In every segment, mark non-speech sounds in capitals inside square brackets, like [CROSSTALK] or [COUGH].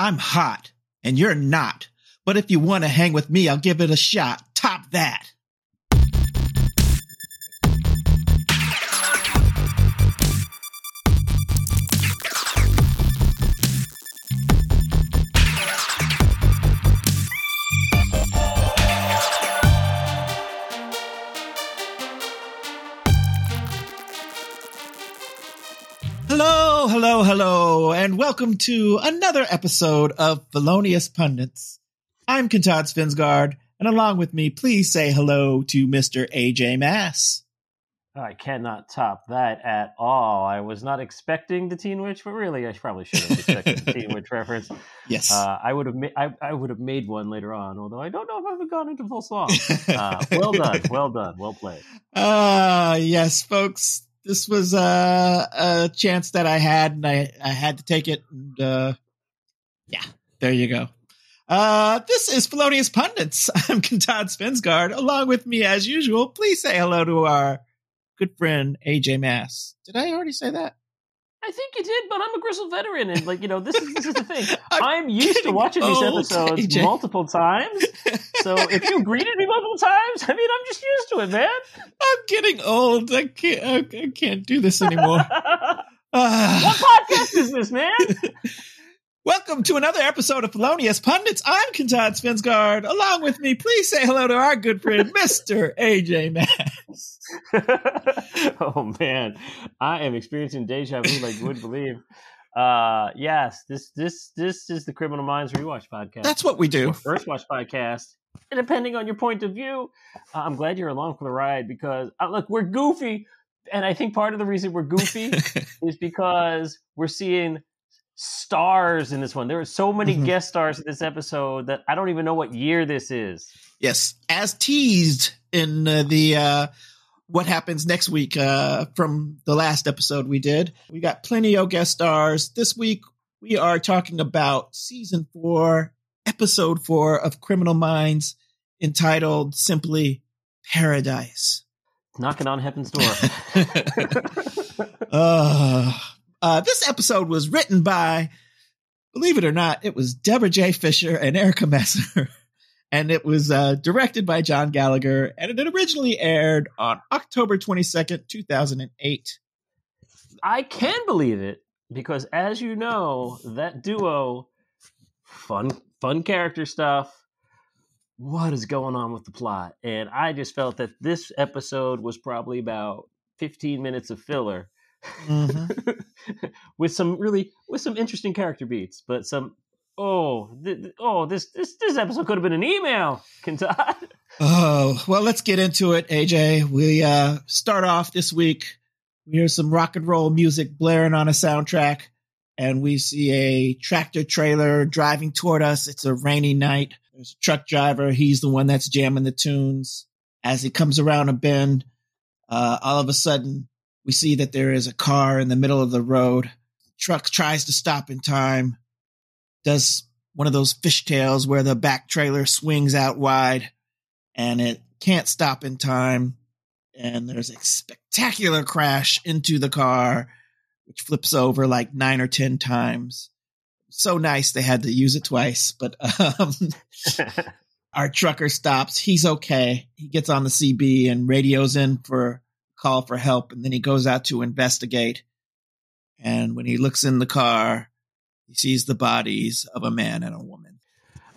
I'm hot and you're not. But if you want to hang with me, I'll give it a shot. Top that. Welcome to another episode of Felonious Pundits. I'm Kantad Svendsgaard, and along with me, please say hello to Mr. AJ Mass. I cannot top that at all. I was not expecting the Teen Witch, but really, I probably should have expected the Teen Witch [LAUGHS] reference. Yes. Uh, I would have, ma- I, I would have made one later on, although I don't know if I've gone into full song. [LAUGHS] Uh, well done, well done, well played. Ah, yes, folks. This was uh, a chance that I had, and I, I had to take it. And, uh, yeah, there you go. Uh, this is Felonious Pundits. [LAUGHS] I'm Kantad Svendsgaard. Along with me, as usual, please say hello to our good friend AJ Mass. Did I already say that? I think you did, but I'm a grizzled veteran, and like you know, this is this is the thing. [LAUGHS] I'm I'm, used to watching these episodes AJ. [LAUGHS] multiple times. So if you greeted me multiple times, I mean, I'm just used to it, man. I'm getting old. I can't. I, I can't do this anymore. [LAUGHS] what Ah. podcast is this, man? Welcome to another episode of Felonious Pundits. I'm Kantad Svendsgaard. Along with me, please say hello to our good friend, Mr. AJ Mass. oh man, I am experiencing deja vu like you wouldn't believe. Uh, yes, this this this is the Criminal Minds Rewatch podcast. That's what we do. First Watch podcast. And depending on your point of view, uh, I'm glad you're along for the ride because uh, look, we're goofy, and I think part of the reason we're goofy [LAUGHS] is because we're seeing stars in this one. There are so many Mhm. guest stars in this episode that I don't even know what year this is. yes, as teased in uh, the uh, what happens next week uh, from the last episode we did. We got plenty of guest stars. This week we are talking about season four, episode four of Criminal Minds, entitled simply Paradise. Knocking on heaven's door. [LAUGHS] [LAUGHS] Uh, uh, this episode was written by, believe it or not, it was Debra J. Fisher and Erica Messer. [LAUGHS] And it was uh, directed by John Gallagher, and it originally aired on October 22nd, 2008. I can believe it because, as you know, that duo, fun, fun character stuff. What is going on with the plot? And I just felt that this episode was probably about 15 minutes of filler [LAUGHS] with some really with some interesting character beats, but some oh th- oh this this this episode could have been an email. Kantad. [LAUGHS] Oh, well, let's get into it, AJ. We uh, start off this week. We hear some rock and roll music blaring on a soundtrack, and we see a tractor trailer driving toward us. It's a rainy night. There's a truck driver. He's the one that's jamming the tunes. As he comes around a bend, uh, all of a sudden, we see that there is a car in the middle of the road. Truck tries to stop in time, does one of those fishtails where the back trailer swings out wide and it can't stop in time. And there's a spectacular crash into the car, which flips over like nine or 10 times. So nice they had to use it twice, but [LAUGHS] um, [LAUGHS] our trucker stops. He's okay. He gets on the CB and radios in for call for help, and then he goes out to investigate. And when he looks in the car, he sees the bodies of a man and a woman.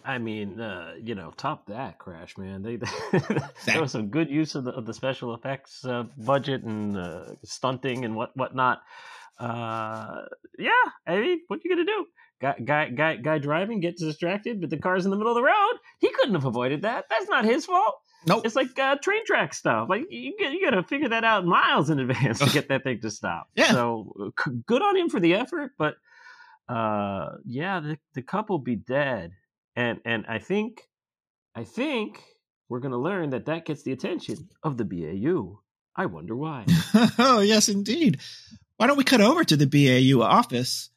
I mean, uh, you know, top that crash, man. They [LAUGHS] there was some good use of the of the special effects uh, budget and uh, stunting and what whatnot. Uh, yeah, I mean, what you gonna do? Guy, guy, guy, guy driving gets distracted, but the car's in the middle of the road. He couldn't have avoided that. That's not his fault. Nope. It's like uh, train track stuff. Like you, you got to figure that out miles in advance to [LAUGHS] get that thing to stop. Yeah. So c- good on him for the effort, but uh, yeah, the the couple be dead, and and I think, I think we're gonna learn that that gets the attention of the BAU. I wonder why. [LAUGHS] oh, yes, indeed. Why don't we cut over to the BAU office?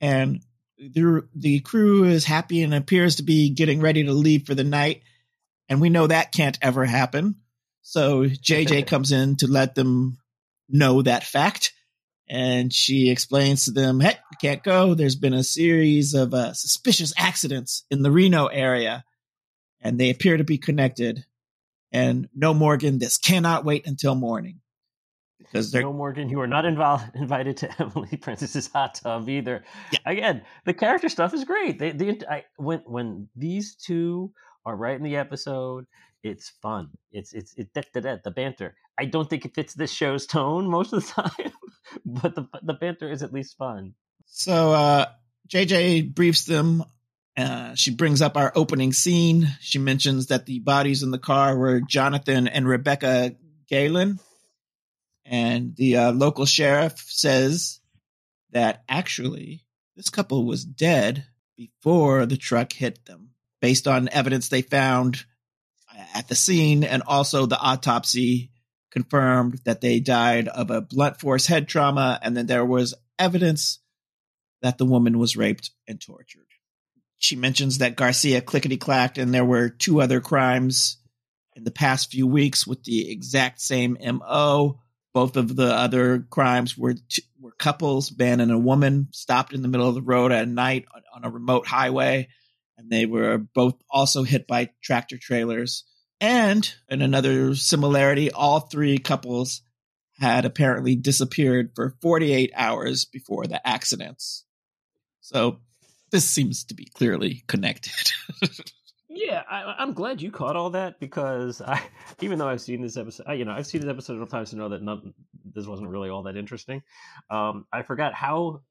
And the, the crew is happy and appears to be getting ready to leave for the night. And we know that can't ever happen. So JJ [LAUGHS] comes in to let them know that fact. and she explains to them, "Hey, you can't go. There's been a series of uh, suspicious accidents in the Reno area, and they appear to be connected. And no, Morgan, this cannot wait until morning." Because no, Morgan, you are not involved, [LAUGHS] invited to [LAUGHS] Emily Prentiss's hot tub either. Yeah. Again, the character stuff is great. They, they, I, when when these two are right in the episode, it's fun. It's it's it, that that the banter. I don't think it fits this show's [LAUGHS] tone most of the time, but the the banter is at least fun. So uh, JJ briefs them. Uh, she brings up our opening scene. She mentions that the bodies in the car were Jonathan and Rebecca Galen, and the uh, local sheriff says that actually this couple was dead before the truck hit them, based on evidence they found at the scene, and also the autopsy confirmed that they died of a blunt force head trauma, and then there was evidence that the woman was raped and tortured. She mentions that Garcia clickety clacked, and there were two other crimes in the past few weeks with the exact same MO. Both of the other crimes were were couples, man and a woman, stopped in the middle of the road at night on, on a remote highway, and they were both also hit by tractor trailers. And in another similarity, all three couples had apparently disappeared for 48 hours before the accidents. So this seems to be clearly connected. [LAUGHS] yeah, I, am glad you caught all that because I, even though I've seen this episode, I, you know, I've seen this episode enough times to know that this wasn't really all that interesting. Um, I forgot how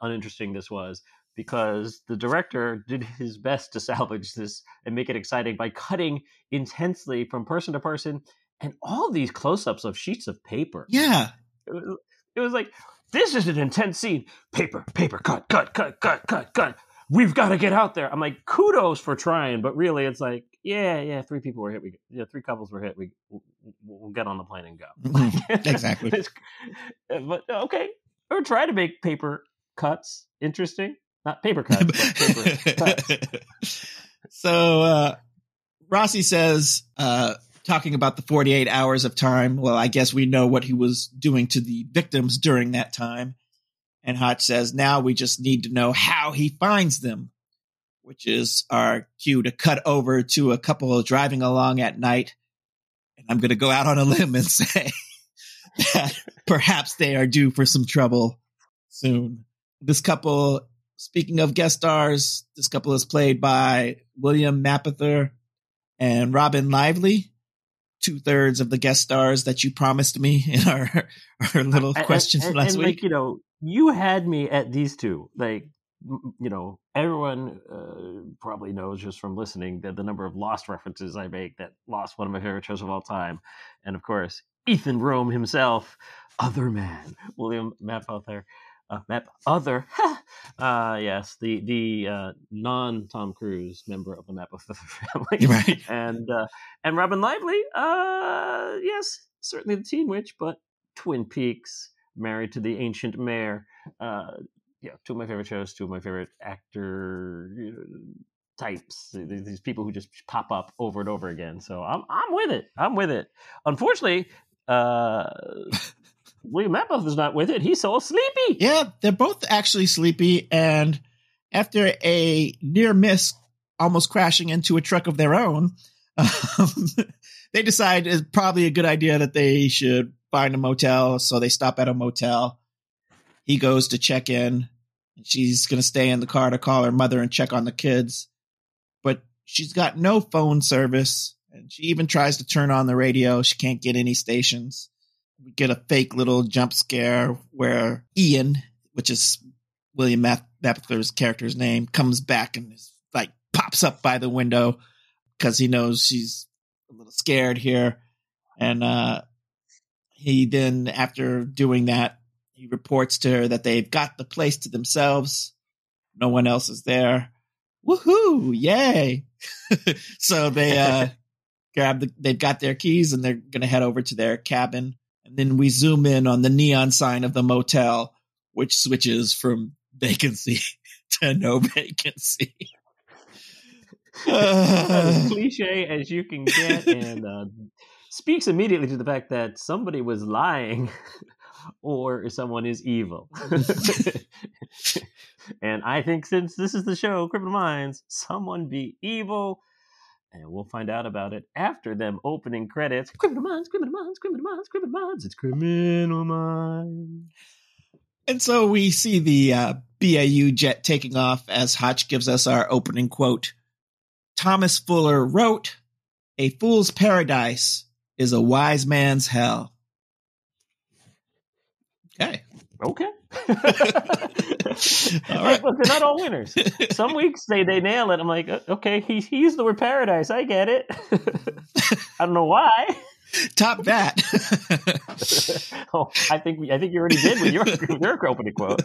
uninteresting this was because the director did his best to [LAUGHS] salvage this and make it exciting by cutting intensely from person to person and all these close-ups of sheets of paper. Yeah. It was, it was like this is an intense scene. Paper, paper, cut, cut, cut, cut, cut, cut. We've got to get out there. I'm like, kudos for trying, but really, it's like, yeah, yeah, three people were hit. We, yeah, three couples were hit. We, we'll, we'll get on the plane and go. [LAUGHS] Mm-hmm. exactly. but okay, or try to make paper cuts interesting not paper cut, [LAUGHS] paper cut. So uh, Rossi says, uh, talking about the 48 hours of time. Well, I guess we know what he was doing to the victims during that time. And Hotch says, now we just need to know how he finds them, which is our cue to cut over to a couple driving along at night. And I'm going to go out on a limb and [LAUGHS] say that perhaps they are due for some trouble soon. This couple Speaking of guest stars, this couple is played by William Mapother and Robin Lively, two thirds of the guest stars that you promised me [LAUGHS] in our our little questions and, last and, week. Like, you know, you had me at these two. Like, you know, everyone uh, probably knows just from listening that the number of Lost references I make. That Lost, one of my favorite shows of all time, and of course, Ethan Rom himself, other man, William Mapother uh, map other [LAUGHS] uh yes the the uh non tom cruise member of the Mapother family. [LAUGHS] Right. And uh and robin lively uh yes certainly the teen witch but twin peaks married to the ancient mayor uh yeah two of my favorite shows two of my favorite actor types these people who just pop up over and over again. So i'm i'm with it. I'm with it. Unfortunately uh Is not with it. He's so sleepy. Yeah, they're both actually sleepy. And after a near miss, almost crashing into a truck of their own, um, [LAUGHS] they decide it's probably a good idea that they should find a motel. So they stop at a motel. He goes to check in. She's going to stay in the car to call her mother and check on the kids. But she's got no phone service. And she even tries to turn on the radio. She can't get any stations we get a fake little jump scare where Ian, which is William Mapother's character's name, comes back and is like pops up by the window because he knows she's a little scared here. And uh, he then, after doing that, he reports to her that they've got the place to themselves. No one else is there. Woohoo! Yay! [LAUGHS] so they uh, [LAUGHS] grab the, they've got their keys and they're going to head over to their cabin and then we zoom in on the neon sign of the motel, which switches from vacancy [LAUGHS] to no vacancy. as [SIGHS] cliche as you can get, and uh, speaks immediately to the fact that somebody was lying [LAUGHS] or someone is evil. [LAUGHS] and I think since this is the show, Criminal Minds, someone be evil. And we'll find out about it after them opening credits. Criminal Minds, Criminal Minds, Criminal Minds, Criminal Minds. It's Criminal Minds. And so we see the uh, BAU jet taking off as Hotch gives us our opening quote. Thomas Fuller wrote, A fool's paradise is a wise man's hell. Okay. Okay. [LAUGHS] all right. Look, they're not all winners. [LAUGHS] Some weeks they, they nail it. I'm like, okay, he, he used the word paradise. I get it. [LAUGHS] I don't know why. Top that. oh, I think I think you already did with your your opening quote.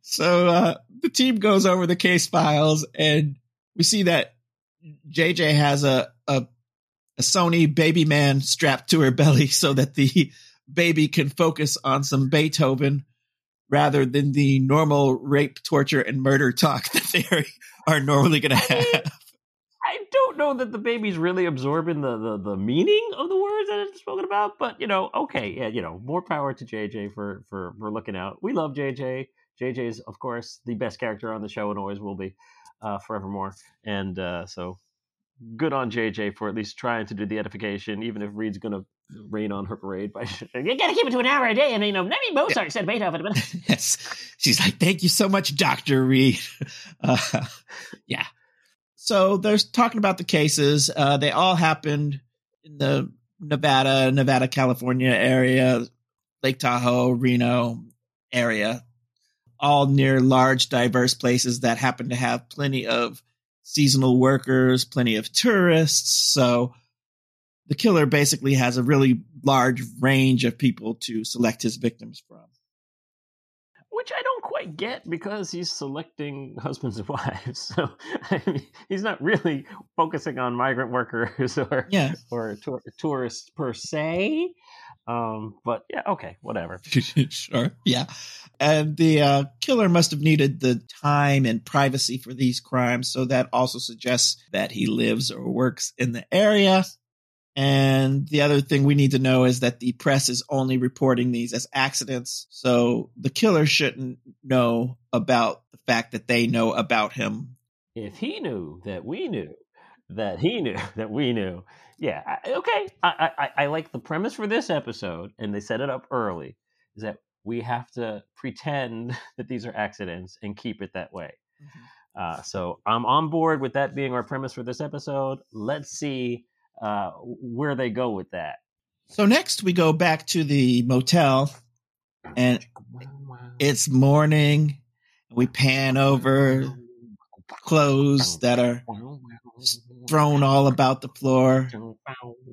So uh, the team goes over the case files, and we see that JJ has a, a a Sony baby man strapped to her belly so that the baby can focus on some Beethoven rather than the normal rape, torture, and murder talk [LAUGHS] that they are, normally going to have. I don't know that the baby's really absorbing the, the, the meaning of the words that it's spoken about, but you know, okay, yeah, you know, more power to JJ for for for looking out. We love JJ. JJ is, of course, the best character on the show and always will be uh, forevermore. And uh, so good on JJ for at least trying to do the edification, even if Reid's going to rain on her parade by [LAUGHS] you got to keep it to an hour a day, and you know maybe Mozart said Beethoven. [LAUGHS] yes, she's like, thank you so much, Doctor Reid. [LAUGHS] Uh, yeah. So they're talking about the cases. Uh, they all happened in the Nevada, Nevada, California area, Lake Tahoe, Reno area, all near large, diverse places that happen to have plenty of seasonal workers, plenty of tourists. So the killer basically has a really large range of people to select his victims from. Which I don't quite get because he's selecting husbands and [LAUGHS] wives. So I mean, he's not really focusing on migrant workers [LAUGHS] or yeah. or tour- tourists per se. Um, but yeah, okay, whatever. [LAUGHS] sure, yeah. And the uh, killer must have needed the time and privacy for these crimes, so that also suggests that he lives or works in the area. And the other thing we need to know is that the press is only reporting these as accidents, so the killer shouldn't know about the fact that they know about him. If he knew that we knew that he knew [LAUGHS] that we knew, yeah, okay. I, I I like the premise for this episode, and they set it up early. Is that we have to pretend [LAUGHS] that these are accidents and keep it that way. Mm-hmm. Uh, so I'm on board with that being our premise for this episode. Let's see uh, where they go with that. So next we go back to the motel, and it's morning. We pan over clothes that are thrown all about the floor,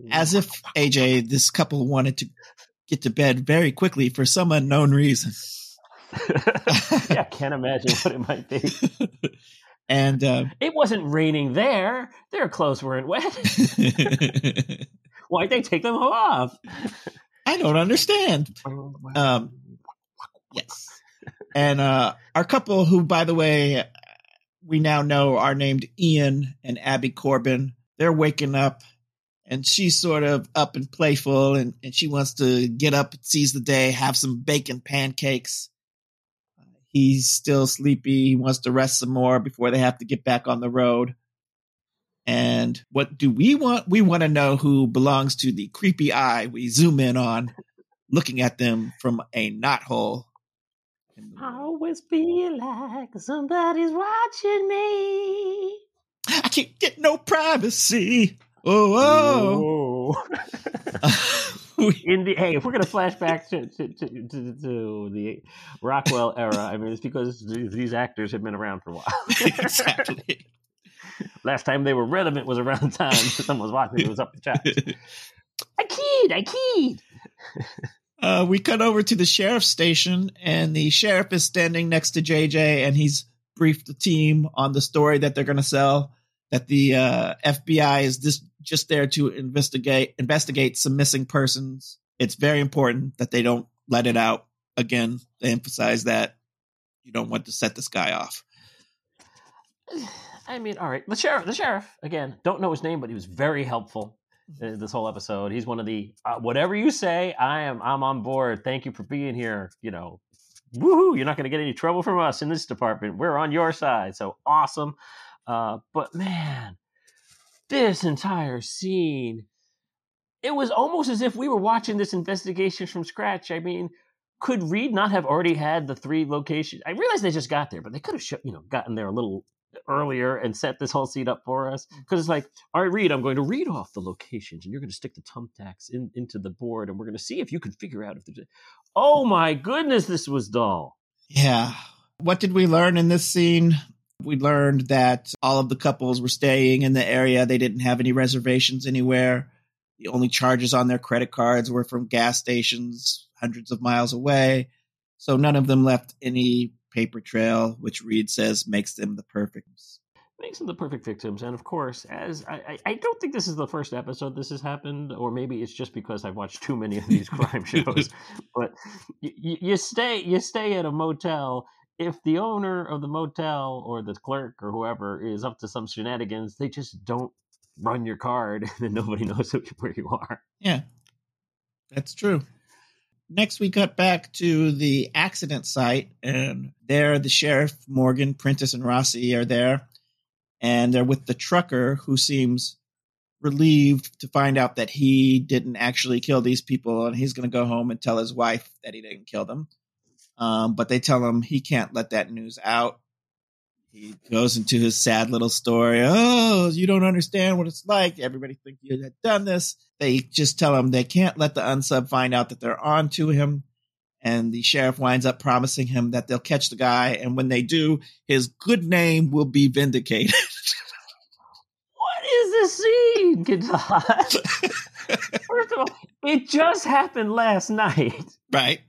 as if AJ, this couple wanted to get to bed very quickly for some unknown reason. [LAUGHS] yeah, can't imagine what it might be. [LAUGHS] and uh, it wasn't raining there; their clothes weren't wet. [LAUGHS] Why'd they take them off? I don't understand. Um, yes, and uh, our couple, who, by the way, we now know are named Ian and Abby Corbin. They're waking up and she's sort of up and playful and, and she wants to get up, seize the day, have some bacon pancakes. He's still sleepy. He wants to rest some more before they have to get back on the road. And what do we want? We want to know who belongs to the creepy eye we zoom in on, looking at them from a knothole I always feel like somebody's watching me. I can't get no privacy. Oh, oh. [LAUGHS] [LAUGHS] In the hey, if we're gonna [LAUGHS] flash back to to, to, to, to the Rockwell era, I mean, it's because these actors have been around for a while. [LAUGHS] exactly. Last time they were relevant was around the time someone was watching. It was up the chat. I keyed. I keyed. Uh, we cut over to the sheriff's station, and the sheriff is standing next to JJ, and he's briefed the team on the story that they're going to sell. That the uh, FBI is just just there to investigate investigate some missing persons. It's very important that they don't let it out. Again, they emphasize that you don't want to set this guy off. [SIGHS] I mean, all right, the sheriff, the sheriff again. Don't know his name, but he was very helpful uh, this whole episode. He's one of the uh, whatever you say, I am. I'm on board. Thank you for being here. You know, woohoo! You're not going to get any trouble from us in this department. We're on your side. So awesome. Uh, but man, this entire scene, it was almost as if we were watching this investigation from scratch. I mean, could Reid not have already had the three locations? I realize they just got there, but they could have, you know, gotten there a little earlier and set this whole scene up for us. Because mm. it's like, all right, Reid, I'm going to read off the locations, and you're going to stick the thumbtacks in, into the board, and we're going to see if you can figure out if there's. A... Oh my goodness, this was dull. Yeah. What did we learn in this scene? We learned that all of the couples were staying in the area. They didn't have any reservations anywhere. The only charges on their credit cards were from gas stations hundreds of miles away. So none of them left any paper trail, which Reid says makes them the perfect makes them the perfect victims. And of course, as I, I, don't think this is the first episode this has happened, or maybe it's just because I've watched too many of these [LAUGHS] crime shows. But you, you stay you stay at a motel. If the owner of the motel or the clerk or whoever is up to some shenanigans, they just don't run your card, and [LAUGHS] then nobody knows [LAUGHS] where you are. Yeah, that's true. Next we cut back to the accident site and there the sheriff morgan prentiss and rossi are there and they're with the trucker who seems relieved to find out that he didn't actually kill these people and he's going to go home and tell his wife that he didn't kill them um, but they tell him he can't let that news out he goes into his sad little story. Oh, you don't understand what it's like. Everybody think you had done this. They just tell him they can't let the unsub find out that they're on to him. And the sheriff winds up promising him that they'll catch the guy. And when they do, his good name will be vindicated. [LAUGHS] what is this scene, [LAUGHS] First of all, it just happened last night. Right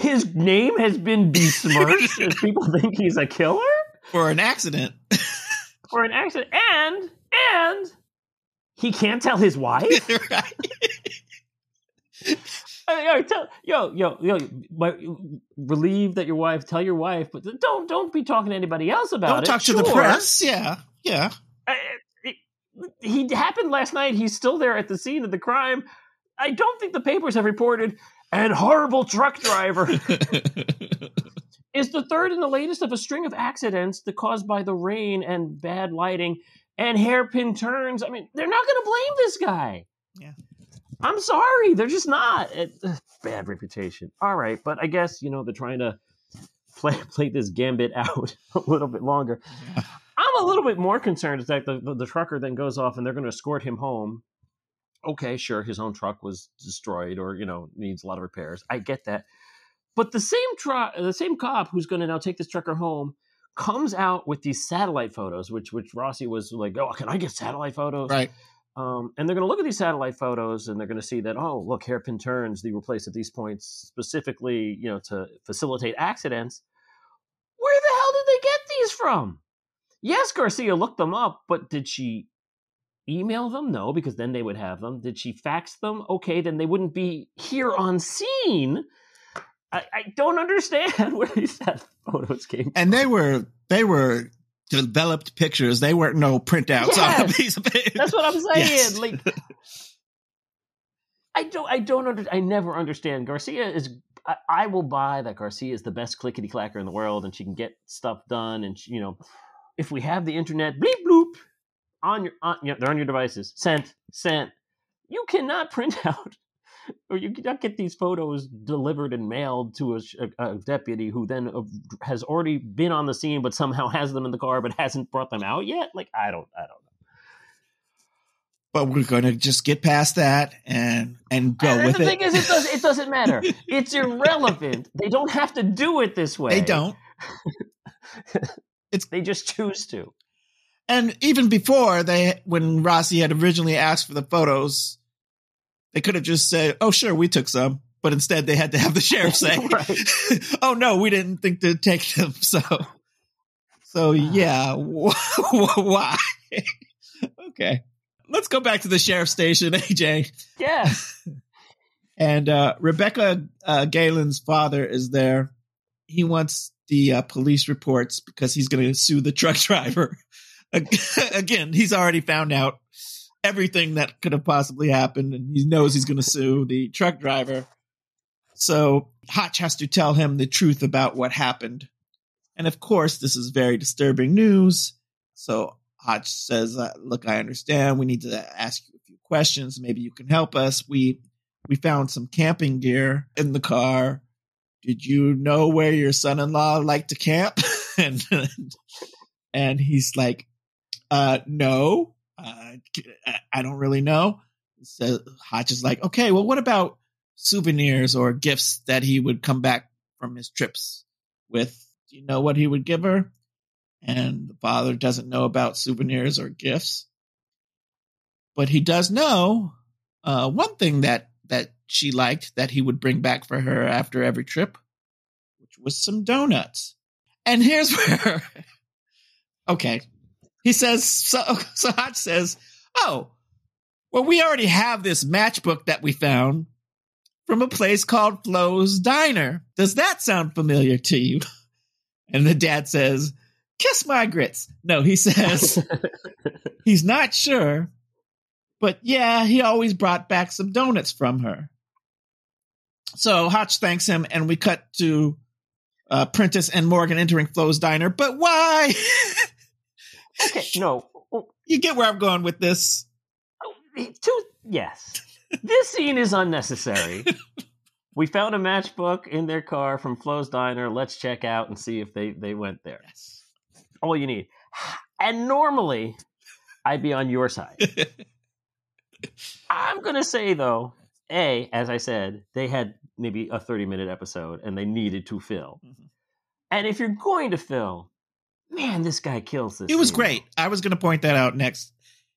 his name has been besmirched [LAUGHS] people think he's a killer for an accident. [LAUGHS] for an accident, and and he can't tell his wife. [LAUGHS] right. Yo, tell, yo, yo, yo, relieve that your wife. Tell your wife, but don't don't be talking to anybody else about don't it. Don't talk sure. to the press. Yeah, yeah. he happened last night. He's still there at the scene of the crime. I don't think the papers have reported and horrible truck [LAUGHS] driver [LAUGHS] is the third and the latest of a string of accidents that caused by the rain and bad lighting and hairpin turns. I mean, they're not going to blame this guy. Yeah. I'm sorry, they're just not. It, uh, bad reputation. All right, but I guess you know they're trying to play [LAUGHS] play this gambit out a little bit longer. Yeah. I'm a little bit more concerned that the, the, the trucker then goes off and they're going to escort him home okay, sure, his own truck was destroyed or you know needs a lot of repairs. I get that, but the same truck, the same cop who's going to now take this trucker home comes out with these satellite photos, which which Rossi was like, oh, can I get satellite photos? Right. Um, and they're going to look at these satellite photos and they're going to see that oh look hairpin turns they were placed at these points specifically you know to facilitate accidents where the hell did they get these from yes garcia looked them up but did she email them? No, because then they would have them. Did she fax them? Okay, then they wouldn't be here on scene. I, I don't understand [LAUGHS] where these [LAUGHS] photos came. And they were they were developed pictures. They weren't no printouts yes, on a piece of paper. That's what I'm [LAUGHS] saying. Yes. Like I don't I don't under, I never understand. Garcia is I, I, will buy that Garcia is the best clickety clacker in the world and she can get stuff done and she, you know if we have the internet bleep bloop on your on, know, they're on your devices. Sent, sent. You cannot [LAUGHS] print out or you cannot get these photos delivered and mailed to a, a, a, deputy who then uh, has already been on the scene but somehow [LAUGHS] has them in the car but hasn't brought them out yet like i don't i don't know but we're going to just get past that and and go and with the it. The thing is, it, does, it doesn't matter. [LAUGHS] it's irrelevant. They don't have to do it this way. They don't. it's they just choose to. And even before they, when Rossi had originally asked for the photos, they could have just said, "Oh, sure, we took some," but instead they had to have the sheriff say, [LAUGHS] [LAUGHS] "Oh no, we didn't think to take them." [LAUGHS] So, so yeah, why? okay, let's go back to the sheriff station, AJ. Yeah. and uh, Rebecca uh, Galen's father is there. He wants the uh, police reports because he's going to sue the truck driver. [LAUGHS] again, he's already found out everything that could have possibly happened, and he knows he's going to sue the truck driver. So Hotch has to tell him the truth about what happened. And of course, this is very disturbing news. So Hotch says, uh, "Look, I understand. We need to ask you a few questions. Maybe you can help us. We we found some camping gear in the car. Did you know where your son-in-law liked to camp?" [LAUGHS] and and he's like, uh, "No, uh, I don't really know." So Hotch is like, "Okay, well, what about souvenirs or gifts that he would come back from his trips with. Do you know what he would give her? And the father doesn't know about souvenirs or gifts. But he does know uh, one thing that, that she liked that he would bring back for her after every trip, which was some donuts. And here's [LAUGHS] where, okay, he says, so, [LAUGHS] so Hotch says, oh, well, we already have this matchbook that we found from a place called Flo's Diner. Does that sound familiar to you? [LAUGHS] And the dad says, Kiss my grits. No, he says [LAUGHS] he's not sure, but yeah, he always brought back some donuts from her. So Hotch thanks him, and we cut to uh, Prentiss and Morgan entering Flo's Diner. But why? Okay, no. You get where I'm going with this. Oh, two, yes this scene is unnecessary. [LAUGHS] we found a matchbook in their car from Flo's Diner. Let's check out and see if they, they went there. Yes. All you need. And normally, I'd be on your side. I'm [LAUGHS] going to say, though, A, as I said, they had maybe a 30 minute episode and they needed to fill. Mm-hmm. And if you're going to fill, man, this guy kills this. It was scene. great. I was going to point that out next.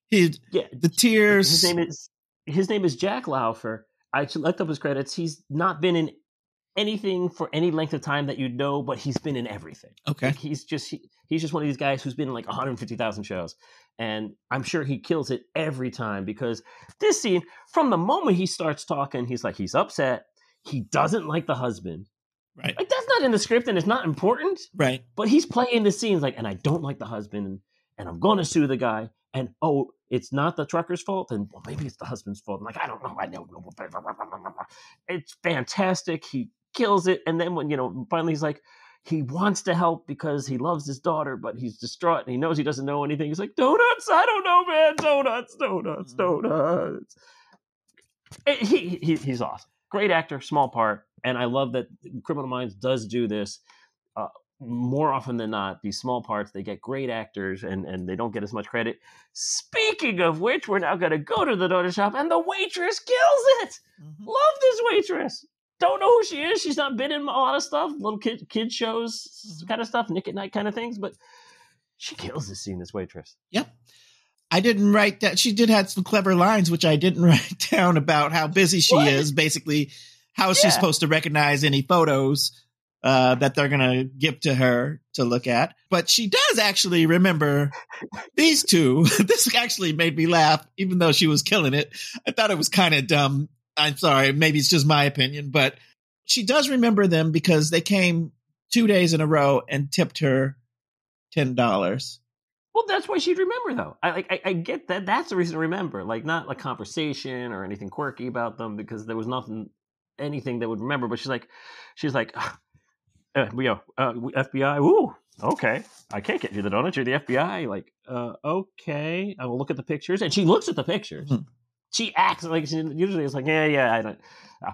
He, yeah, the tears. His name is his name is Jack Laufer. I looked up his credits. He's not been in anything for any length of time that you know, but he's been in everything. Okay, like he's just he, he's just one of these guys who's been in like 150,000 shows, and I'm sure he kills it every time because this scene, from the moment he starts talking, he's like he's upset. He doesn't like the husband. Right. Like that's not in the script and it's not important. Right. But he's playing the scenes like, and I don't like the husband, and, I'm going to sue the guy, and oh, it's not the trucker's fault, and well, maybe it's the husband's fault. I'm like, I don't know, I don't know. It's fantastic. He kills it, and then when you know, finally he's like, he wants to help because he loves his daughter, but he's distraught and he knows he doesn't know anything. He's like, donuts, I don't know, man, donuts, donuts, mm-hmm. donuts. he, he he's awesome, great actor, small part, and I love that Criminal Minds does do this. Uh, more often than not, these small parts, they get great actors and, and they don't get as much credit. Speaking of which, we're now going to go to the donut shop and the waitress kills it. Mm-hmm. Love this waitress. Don't know who she is. She's not been in a lot of stuff, little kid, kid shows mm-hmm. kind of stuff, Nick at Night kind of things, but she kills this scene, this waitress. Yep. I didn't write that. She did have some clever lines, which I didn't [LAUGHS] write down about how busy she what? is, basically how yeah. she's supposed to recognize any photos uh, that they're going to give to her to look at. But she does actually remember these two. [LAUGHS] this actually made me laugh, even though she was killing it. I thought it was kind of dumb. I'm sorry. Maybe it's just my opinion, but she does remember them because they came two days in a row and tipped her $10. Well, that's why she'd remember, though. I like, I, I, get that. That's the reason to remember, like not a conversation or anything quirky about them, because there was nothing, anything that would remember. But she's like, she's like, uh, we uh, FBI. Ooh, okay. I can't get you the donuts. You're the FBI. Like, uh, okay. I will look at the pictures, and she looks at the pictures. Hmm. She acts like she usually it's like, yeah, yeah. I don't.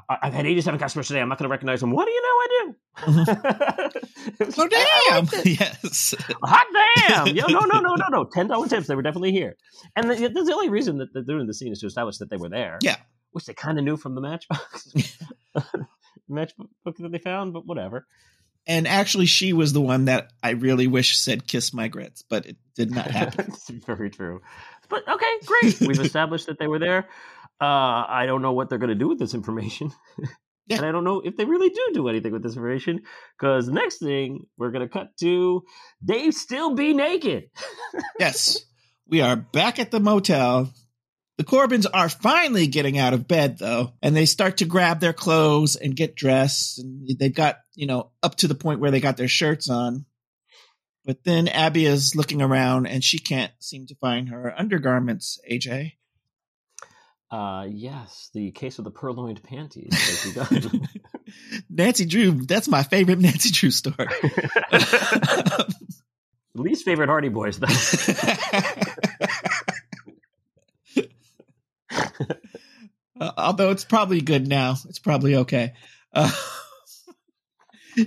I, have had 87 customers today. I'm not going to recognize them. What do you know I do? [LAUGHS] Mm-hmm. oh damn! [LAUGHS] yes. Hot damn! [LAUGHS] Yo, no, no, no, no, no. Ten dollar tips. They were definitely here, and the, the only reason that they're doing the scene is to establish that they were there. Yeah. Which they kind of knew from the matchbox matchbook that they found, but whatever. And actually, she was the one that I really wish said "kiss my grits," but it did not happen. very true. But okay, great. [LAUGHS] We've established that they were there. Uh, I don't know what they're going to do with this information. [LAUGHS] Yeah. And I don't know if they really do do anything with this information because next thing we're going to cut to they still be naked. yes. [LAUGHS] We are back at the motel. The Corbins are finally getting out of bed though, and they start to grab their clothes and get dressed. And they've got, you know, up to the point where they got their shirts on. But then Abby is looking around and she can't seem to find her undergarments, AJ. Uh, yes, the case of the purloined panties. [LAUGHS] [LAUGHS] Nancy Drew, that's my favorite [LAUGHS] Nancy Drew story. Least favorite Hardy Boys, though. uh, although it's probably good now. It's probably okay. Uh,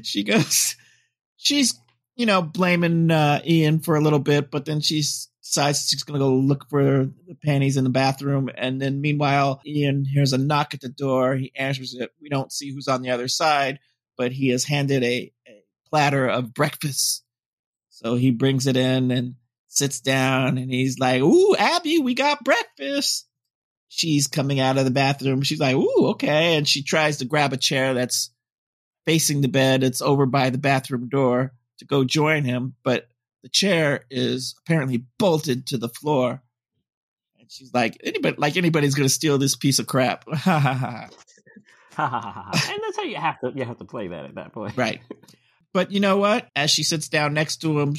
she goes, she's, you know, blaming uh, Ian for a little bit, but then she decides she's going to go look for the panties in the bathroom. And then meanwhile, Ian hears a knock at the door. He answers it. We don't see who's on the other side, but he is handed a, a platter of breakfast. So he brings it in and sits down and he's like, Ooh, Abby, we got breakfast. She's coming out of the bathroom. She's like, Ooh, okay. And she tries to grab a chair that's facing the bed. It's over by the bathroom door to go join him. But the chair is apparently bolted to the floor. And she's like, anybody, like anybody's going to steal this piece of crap. [LAUGHS] [LAUGHS] And that's how you have to you have to play that at that point, right? But you know what? As she sits down next to him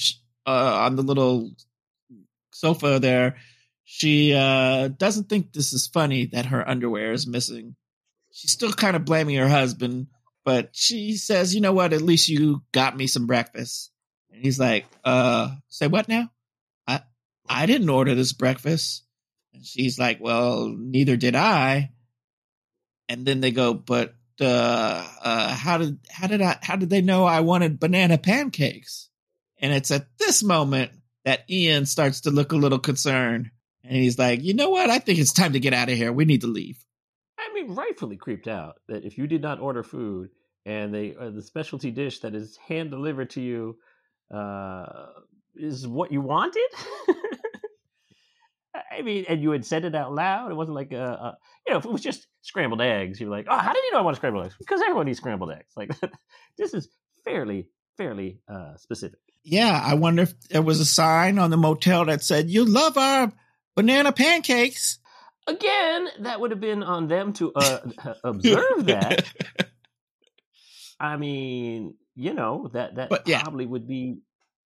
uh, on the little sofa there, she uh, doesn't think this is funny that her underwear is missing. She's still kind of blaming her husband, but she says, "You know what? At least you got me some breakfast." And he's like, uh, say what now? I I didn't order this breakfast. And she's like, Well, neither did I. And then they go, but uh, uh, how did how did I how did they know I wanted banana pancakes? And it's at this moment that Ian starts to look a little concerned. And he's like, you know what? I think it's time to get out of here. We need to leave. Rightfully creeped out that if you did not order food and they uh, the specialty dish that is hand delivered to you uh, is what you wanted. [LAUGHS] I mean, and you had said it out loud. It wasn't like a, a, you know, if it was just scrambled eggs, you're like, oh, how did you know I want scrambled eggs? Because everyone eats scrambled eggs. Like [LAUGHS] this is fairly, fairly uh, specific. Yeah, I wonder if there was a sign on the motel that said, "You love our banana pancakes." Again, that would have been on them to uh, [LAUGHS] observe that. [LAUGHS] I mean, you know that that but, yeah. probably would be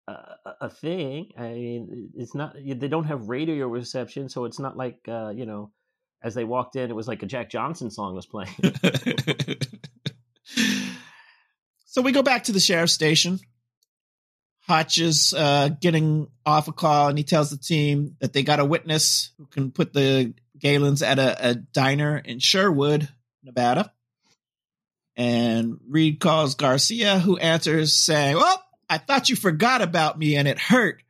a, a, thing. I mean, it's not they don't have radio reception, so it's not like uh, you know, as they walked in, it was like a Jack Johnson song was playing. [LAUGHS] so we go back to the sheriff's station. Hotch is uh, getting off a call, and he tells the team that they got a witness who can put the Galens at a, a diner in Sherwood, Nevada. And Reid calls Garcia, who answers saying, Well, I thought you forgot about me and it hurt.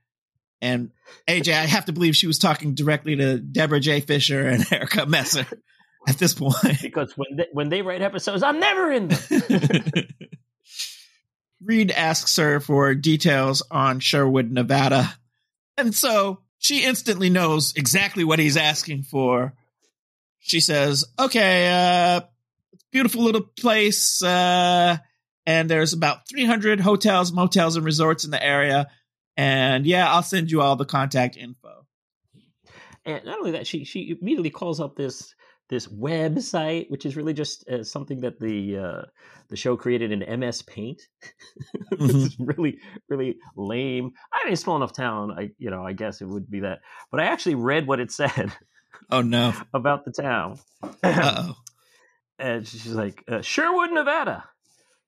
And AJ, I have to believe she was talking directly to Debra J. Fisher and [LAUGHS] Erica Messer at this point. Because when they, when they write episodes, I'm never in them. [LAUGHS] Reid asks her for details on Sherwood, Nevada. And so she instantly knows exactly what he's asking for. She says, Okay, uh, beautiful little place. Uh, and there's about 300 hotels, motels, and resorts in the area. And yeah, I'll send you all the contact info. And not only that, she she immediately calls up this this website, which is really just uh, something that the uh, the show created in MS Paint. [LAUGHS] mm-hmm. really really lame. I mean, small enough town. I you know I guess it would be that, but I actually read what it said. Oh no! [LAUGHS] about the town. oh [CLEARS THROAT] and she's like, uh, Sherwood, Nevada,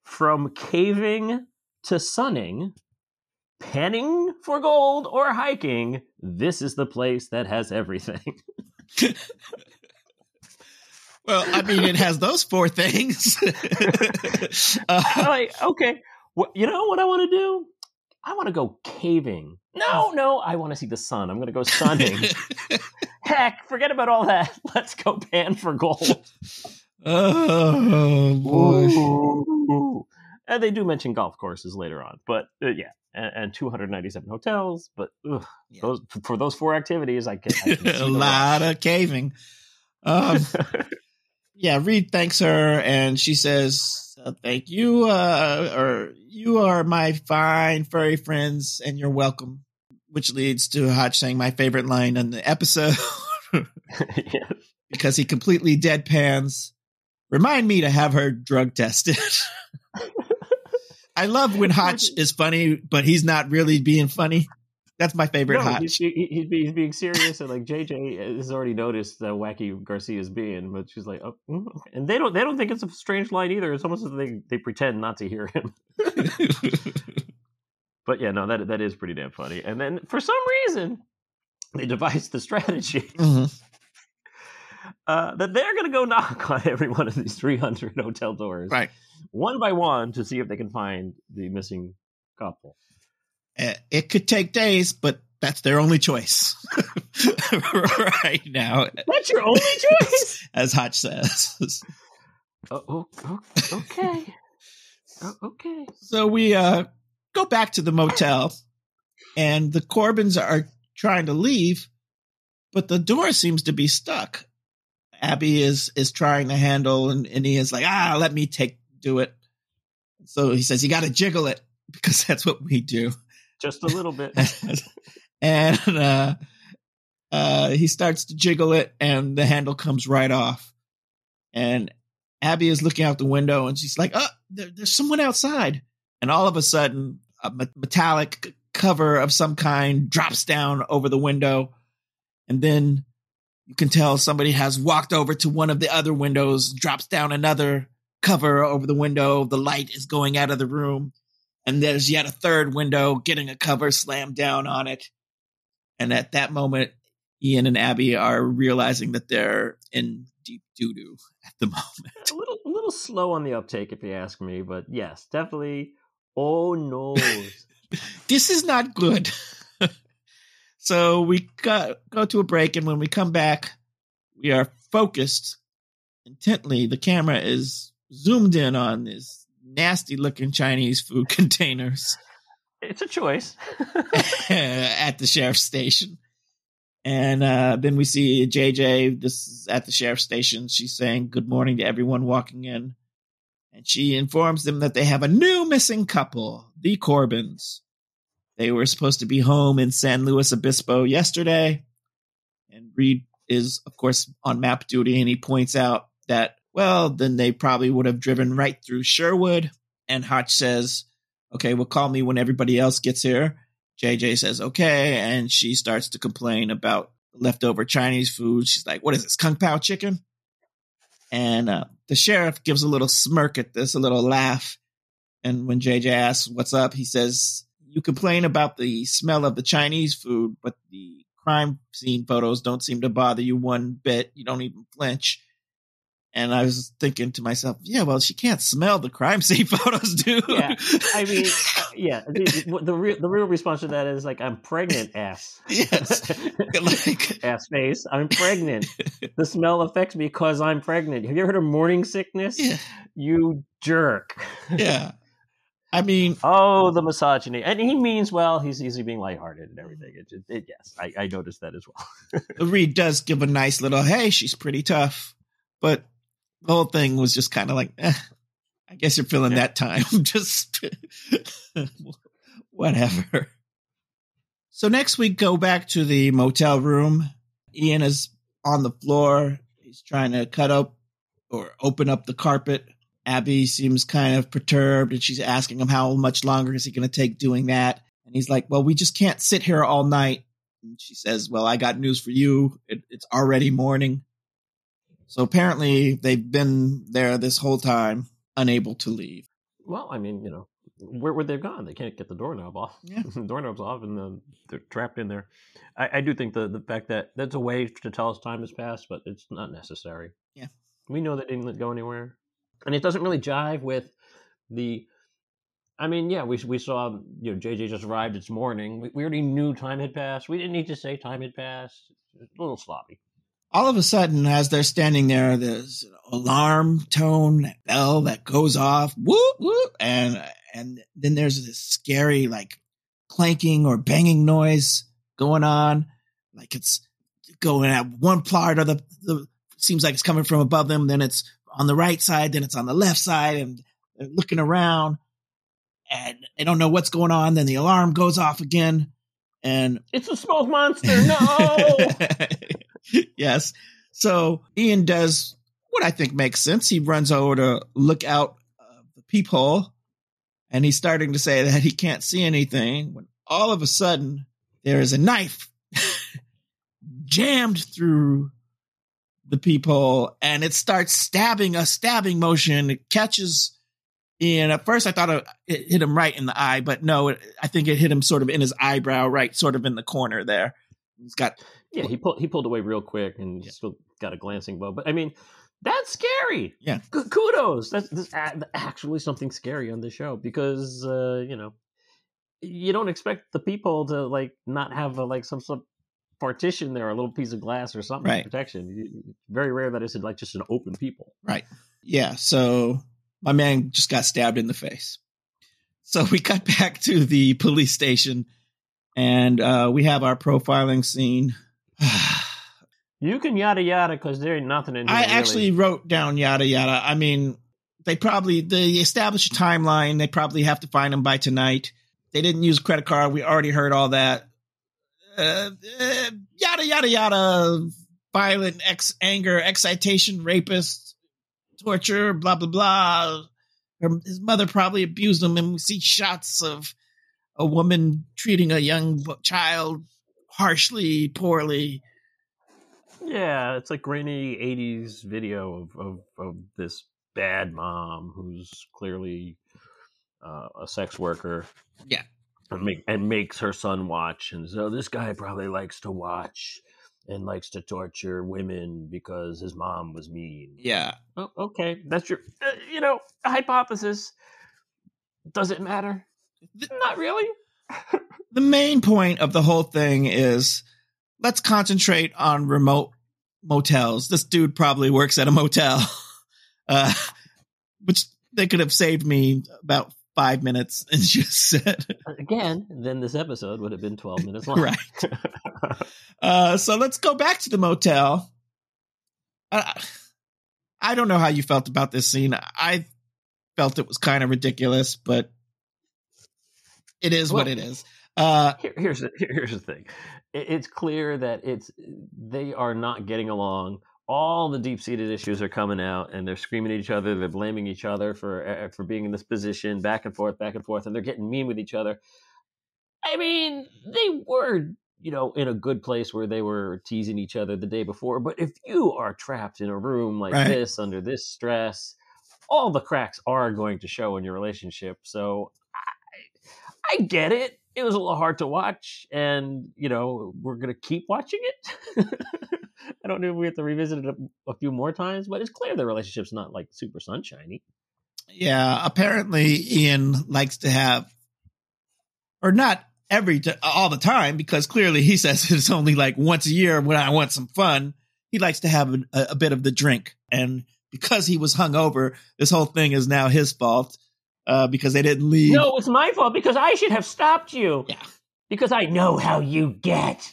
from caving to sunning, panning for gold or hiking, this is the place that has everything. [LAUGHS] well, I mean, it has those four things. [LAUGHS] uh, like, okay, well, you know what I want to do? I want to go caving. No, no, I want to see the sun. I'm going to go sunning. [LAUGHS] Heck, forget about all that. [LAUGHS] Let's go pan for gold. Oh boy! And they do mention golf courses later on, but uh, yeah, and, and, 297 hotels. But ugh, yeah. those for those four activities, I can, I can a lot of caving. Um, yeah, Reid thanks her, and she says, uh, "Thank you, uh, or you are my fine furry friends, and you're welcome." Which leads to Hotch saying my favorite line in the episode. [LAUGHS] yes. Because he completely deadpans Remind me to have her drug tested. [LAUGHS] I love when Hotch is funny, but he's not really being funny. That's my favorite no, Hotch. He's, he's, he's, being serious, and like JJ has already noticed that wacky Garcia's being, but she's like, oh, mm, and they don't they don't think it's a strange line either. It's almost as they they pretend not to hear him. [LAUGHS] but yeah, no, that that is pretty damn funny. And then for some reason, they devised the strategy. Mm-hmm. [LAUGHS] Uh, that they're going to go knock [LAUGHS] on every one of these 300 hotel doors, right, one by one, to see if they can find the missing couple. Uh, it could take days, but that's their only choice [LAUGHS] right now. That's your only [LAUGHS] choice, as Hotch says. Oh, oh, oh okay, oh, okay. So we uh, go back to the motel, and the Corbins are trying to leave, but the door seems to be stuck. Abby is is trying to handle, and, and he is like, ah, let me take do it. So he says, you got to jiggle it because [LAUGHS] that's what we do just a little bit. [LAUGHS] and uh, uh, he starts to jiggle it, and the handle comes right off. And Abby is looking out the window, and she's like, "Oh, there, there's someone outside!" And all of a sudden, a metallic cover of some kind drops down over the window, and then you can tell somebody has walked over to one of the other windows, drops down another cover over the window. The light is going out of the room and there's yet a third window getting a cover slammed down on it. And at that moment, Ian and Abby are realizing that they're in deep doo doo at the [LAUGHS] moment. A little, a little slow on the uptake, if you ask me, but yes, definitely. Oh no, [LAUGHS] this is not good. [LAUGHS] so we go, go to a break, and when we come back, we are focused intently. The camera is zoomed in on this nasty looking Chinese food [LAUGHS] containers. It's a choice. [LAUGHS] [LAUGHS] at the sheriff's station. And uh, then we see JJ. This is at the sheriff's station. She's saying good morning to everyone walking in. And she informs them that they have a new missing couple, the Corbins. They were supposed to be home in San Luis Obispo yesterday. And Reid is, of course, on map duty, and he points out that well, then they probably would have driven right through Sherwood. And Hotch says, okay, well, call me when everybody else gets here. JJ says, okay. And she starts to complain about leftover Chinese food. She's like, what is this, kung pao chicken? And uh, the sheriff gives a little smirk at this, a little laugh. And when JJ asks what's up, he says, you complain about the smell of the Chinese food, but the crime scene photos don't seem to bother you one bit. You don't even flinch. And I was thinking to myself, yeah, well, she can't smell the crime scene [LAUGHS] photos, dude. Yeah, I mean, [LAUGHS] yeah. The, the, real the real response to that is like, I'm pregnant, ass. Yes, [LAUGHS] like ass face. I'm pregnant. the smell affects me because I'm pregnant. Have you ever heard of morning sickness? Yeah. You jerk. Yeah. I mean, oh, the misogyny, and he means well. He's easily being lighthearted and everything. It, it, it yes, I, I noticed that as well. Reid does give a nice little, "Hey, she's pretty tough," but the whole thing was just kind of like, eh, I guess you're feeling yeah. that time. [LAUGHS] just [LAUGHS] whatever. So next we go back to the motel room. Ian is on the floor. He's trying to cut up or open up the carpet. Abby seems kind of perturbed and she's asking him how much longer is he going to take doing that. And he's like, well, we just can't sit here all night. And she says, well, I got news for you. It, it's already morning. So apparently they've been there this whole time, unable to leave. Well, I mean, you know, where would they've gone? They can't get the doorknob off. Yeah. [LAUGHS] the doorknob's off, and the, they're trapped in there. I, I, do think the the fact that that's a way to tell us time has passed, but it's not necessary. Yeah, we know they didn't go anywhere, and it doesn't really jive with the. I mean, yeah, we we saw you know JJ just arrived this morning. We, we already knew time had passed. We didn't need to say time had passed. It's a little sloppy all of a sudden, as they're standing there, there's an alarm tone bell that goes off, whoop whoop, and and then there's this scary like clanking or banging noise going on, like it's going at one part of the, the seems like it's coming from above them, then it's on the right side, then it's on the left side, and they're looking around, and they don't know what's going on. Then the alarm goes off again, and it's a smoke monster. No. [LAUGHS] [LAUGHS] yes. So Ian does what I think makes sense. He runs over to look out uh, the peephole and he's starting to say that he can't see anything when all of a sudden there is a knife [LAUGHS] jammed through the peephole and it starts stabbing a stabbing motion. It catches Ian. At first, I thought it hit him right in the eye, but no, it, I think it hit him sort of in his eyebrow, right, sort of in the corner there. He's got yeah. He pulled he pulled away real quick and yeah. still got a glancing blow. But I mean, that's scary. Yeah, kudos. That's, that's actually something scary on the show because uh, you know you don't expect the people to like not have a, like some sort of partition there, a little piece of glass or something right. protection. Very rare that it's like just an open people. Right. Yeah. So my man just got stabbed in the face. So we cut back to the police station and uh, we have our profiling scene. [SIGHS] you can yada yada because there ain't nothing in here. I really. actually wrote down yada yada. I mean, they probably they establish a timeline. They probably have to find him by tonight. They didn't use credit card. We already heard all that. Uh, uh, yada yada yada. Violent ex anger, excitation, rapist, torture, blah blah blah. Her, his mother probably abused him, and we see shots of a woman treating a young child harshly, poorly. Yeah, it's like grainy '80s video of of, of this bad mom who's clearly uh, a sex worker. Yeah. And, make, and makes her son watch. And so this guy probably likes to watch and likes to torture women because his mom was mean. Yeah. Oh, okay. That's your, uh, you know, hypothesis. Does it matter? Not really. The main point of the whole thing is let's concentrate on remote motels. This dude probably works at a motel, [LAUGHS] uh, which they could have saved me about five minutes and [LAUGHS] just said again then this episode would have been 12 minutes long. Right. Uh, so let's go back to the motel. Uh, i don't know how you felt about this scene. I felt it was kind of ridiculous but it is well, what it is. Uh, here, here's the, here's the thing. It's clear that it's they are not getting along. All the deep-seated issues are coming out and they're screaming at each other they're blaming each other for uh, for being in this position back and forth back and forth and they're getting mean with each other. I mean they were you know in a good place where they were teasing each other the day before but if you are trapped in a room like right. this under this stress all the cracks are going to show in your relationship. So i get it it was a little hard to watch and you know we're gonna keep watching it [LAUGHS] I don't know if we have to revisit it a, a few more times, but it's clear the relationship's not like super sunshiny. Yeah, apparently Ian likes to have, or not every t- all the time, because clearly he [LAUGHS] says it's only like once a year when I want some fun. He likes to have a, a bit of the drink, and because he was hungover, this whole thing is now his fault uh, because they didn't leave. No, it's my fault because I should have stopped you. Yeah, because I know how you get.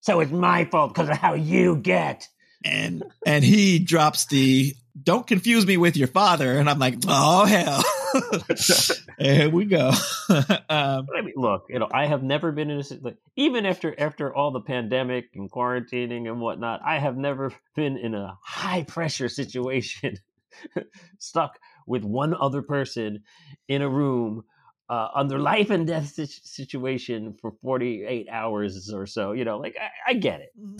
So it's my fault because of how you get. And and he drops the don't confuse me with your father. And I'm like, oh hell. [LAUGHS] Here we go. [LAUGHS] um, I mean, look, you know, I have never been in a like, even after after all the pandemic and quarantining and whatnot, I have never [LAUGHS] been in a high pressure situation, stuck with one other person in a room uh, under life and death situation for 48 hours or so. You know, like I, I get it. Mm-hmm.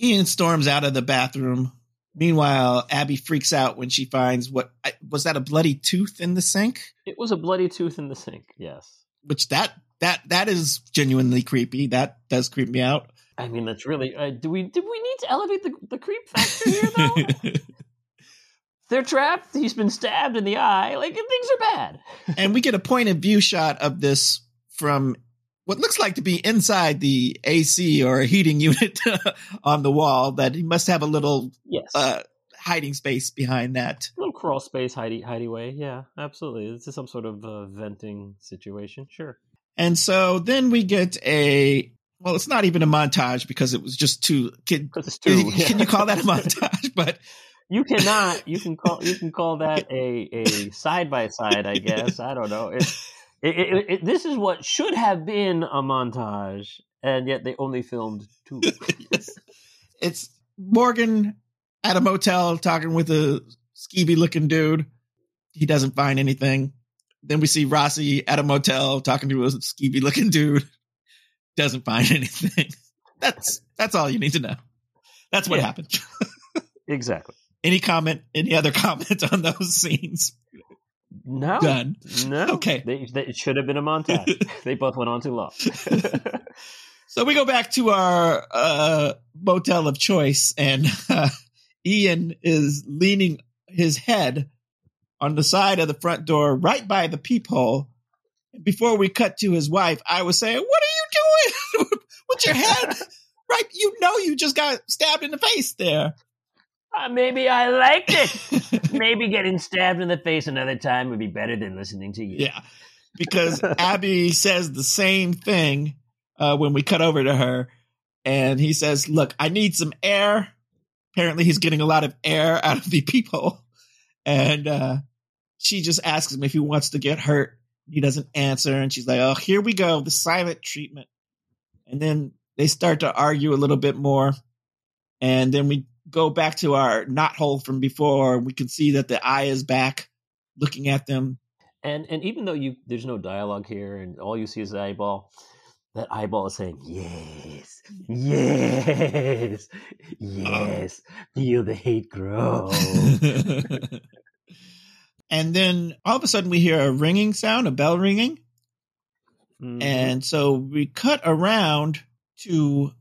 Ian storms out of the bathroom. Meanwhile, Abby freaks out when she finds what was that a bloody tooth in the sink? It was a bloody tooth in the sink. Yes. Which that that that is genuinely creepy. That does creep me out. I mean, that's really. Uh, do we do we need to elevate the the creep factor here though? [LAUGHS] they're trapped. He's been stabbed in the eye. Like things are bad. [LAUGHS] and we get a point of view shot of this from what looks like to be inside the AC or a heating [LAUGHS] unit [LAUGHS] on the wall. That he must have a little yes. Uh, hiding space behind that. A little crawl space, hidey hidey way. Yeah, absolutely. This is some sort of uh, venting situation. Sure. And so then we get a well, it's not even a montage because it was just too. Can, yeah. can you call that a montage? But you cannot. You can call. You can call that a a side by side. I guess. I don't know. It, it, it, this is what should have been a montage, and yet they only filmed two. [LAUGHS] it's Morgan at a motel talking with a skeevy looking dude. He doesn't find anything. Then we see Rossi at a motel talking to a skeevy looking dude. [LAUGHS] doesn't find anything. That's that's all you need to know. That's what Yeah. happened. [LAUGHS] Exactly. Any comment? Any other [LAUGHS] comment on those scenes? No. Done. No. Okay. They, they, it should have been a montage. [LAUGHS] they both went on too long. [LAUGHS] So we go back to our uh, motel of choice, and uh, Ian is leaning his head on the side of the front door, right by the peephole. Before we cut to his wife, I was saying, "What are you doing with your head?" right, you know, you just got stabbed in the face there. Uh, maybe I liked it. [LAUGHS] maybe getting stabbed in the face another time would be better than listening to you. Yeah, because Abby says the same thing uh, when we cut over to her, and he says, "Look, I need some air." Apparently, he's getting a lot of air [LAUGHS] out of the people, and uh, she just asks him if he wants to get hurt. He doesn't answer, and she's like, "Oh, here we go, the silent treatment." And then they start to argue a little bit more, and then we go back to our knot hole from before. We can see that the eye is back, looking at them. And and even though you there's no dialogue here and all you see is the eyeball, that eyeball is saying yes, yes, yes. Feel the hate grow. [LAUGHS] and then all of a sudden we hear a ringing sound, a bell ringing. Mhm. And so we cut around to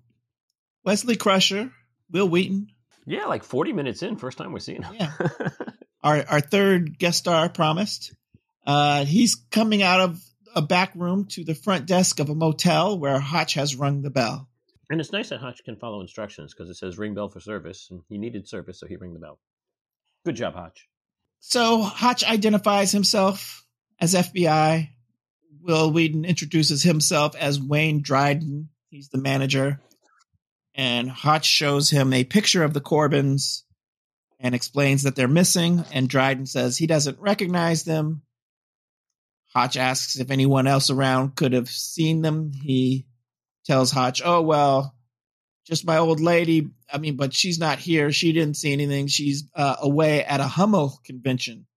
Wesley Crusher, Wil Wheaton, yeah, like 40 minutes in, first time we're seeing him. Yeah. [LAUGHS] our, our third guest star promised. Uh, he's coming out of a back room to the front desk of a motel where Hotch has rung the bell. and it's nice that Hotch can follow instructions because it says ring bell for service, and he needed service, so he rang the bell. Good job, Hotch. So Hotch identifies himself as FBI. Wil Wheaton introduces himself as Wayne Dryden. He's the manager. And Hotch shows him a picture of the Corbins and explains that they're missing. And Dryden says he doesn't recognize them. Hotch asks if anyone else around could have seen them. He tells Hotch, oh, well, just my old lady. I mean, but she's not here. She didn't see anything. She's uh, away at a Hummel convention.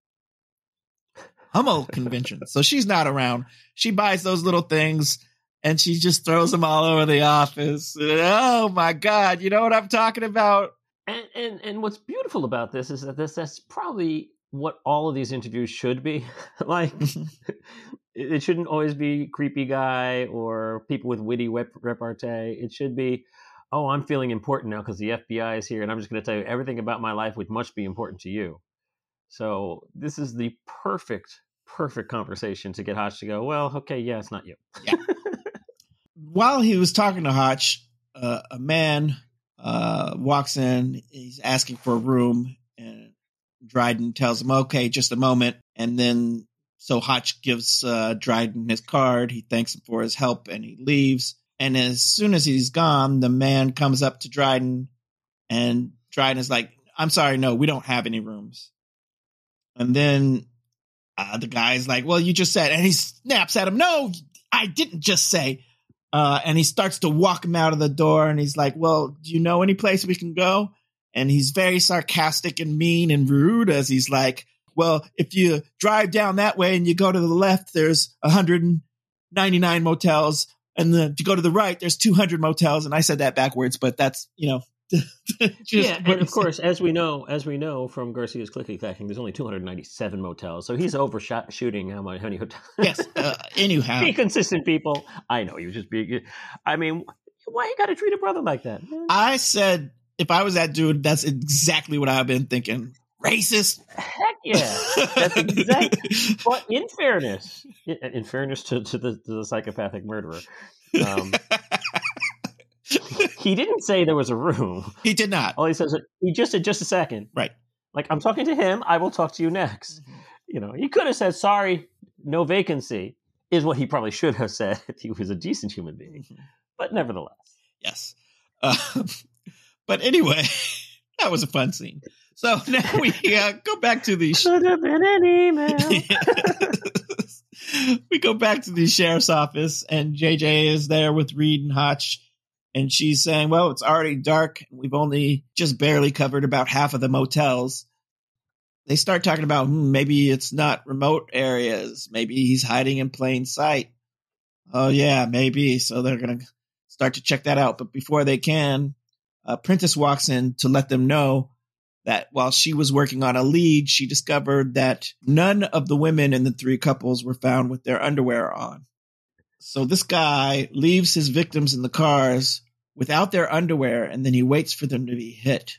Hummel convention. So she's not around. She buys those little things and she just throws them all over the office. Oh my God. You know what I'm talking about? And, and and what's beautiful about this is that this that's probably what all of these interviews should be [LAUGHS] like. Mm-hmm. it it shouldn't always be creepy guy or people with witty wep- repartee. It should be, oh, I'm feeling important now because the FBI is here, and I'm just going to tell you everything about my life which must be important to you. So this is the perfect, perfect conversation to get Hotch to go. Well, okay, yeah, it's not you. [LAUGHS] While he was talking to Hotch, uh, a man uh, walks in. He's asking for a room, and Dryden tells him, "Okay, just a moment." And then, so Hotch gives uh, Dryden his card. He thanks him for his help, and he leaves. And as soon as he's gone, the man comes up to Dryden, and Dryden is like, "I'm sorry, no, we don't have any rooms." And then uh, the guy's like, "Well, you just said," and he snaps at him, "No, I didn't just say." Uh, and he starts to walk him out of the door, and he's like, "Well, do you know any place we can go?" And he's very sarcastic and mean and rude as he's like, "Well, if you drive down that way and you go to the left, there's 199 motels, and the, if you go to the right, there's 200 motels." And I said that backwards, but that's you know, [LAUGHS] yeah, and of course, as we know, as we know from Garcia's clicky clacking, there's only 297 motels, so he's overshooting how many, how many hotels. Yes. Uh, anyhow, [LAUGHS] be consistent, people. I know you just be. I mean, why you got to treat a brother like that? I said if I was that dude, that's exactly what I've been thinking. Racist. Heck yeah, that's exact. [LAUGHS] But in fairness, in, in fairness to, to, the, to the psychopathic murderer, um, he didn't say there was a room. he did not. All he says, he just said, just a second. Right. Like I'm talking to him. I will talk to you next. You know, he could have said, sorry, no vacancy. Is what he probably should have said if [LAUGHS] he was a decent human being. But nevertheless. Yes. Uh, [LAUGHS] but anyway, [LAUGHS] that was a fun scene. So now we uh, go back to the. Sh- Should have been an email. we go back to the sheriff's office, and JJ is there with Reid and Hotch, and she's saying, "Well, it's already dark, we've only just barely covered about half of the motels." They start talking about hmm, maybe it's not remote areas, maybe he's hiding in plain sight. Oh yeah, maybe. So they're gonna start to check that out. But before they can, uh, Prentiss walks in to let them know that while she was working on a lead, she discovered that none of the women in the three couples were found with their underwear on. So this guy leaves his victims in the cars without their underwear and then he waits for them to be hit.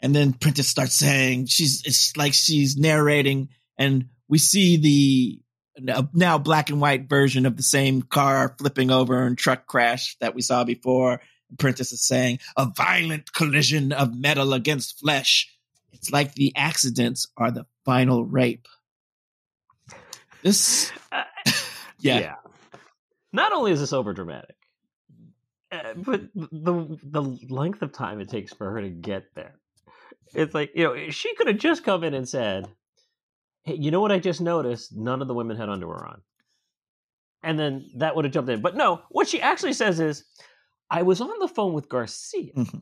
And then Prentiss starts saying she's, it's like she's narrating and we see the now black and white version of the same car flipping over and truck crash that we saw before. Prentiss is saying a violent collision of metal against flesh. It's like the accidents are the final rape. This, uh, [LAUGHS] yeah. yeah. Not only is this over dramatic, uh, but the the length of time it takes for her to get there. It's like you know she could have just come in and said, "Hey, you know what I just noticed? None of the women had underwear on," and then that would have jumped in. But no, what she actually says is, "I was on the phone with Garcia, mm-hmm.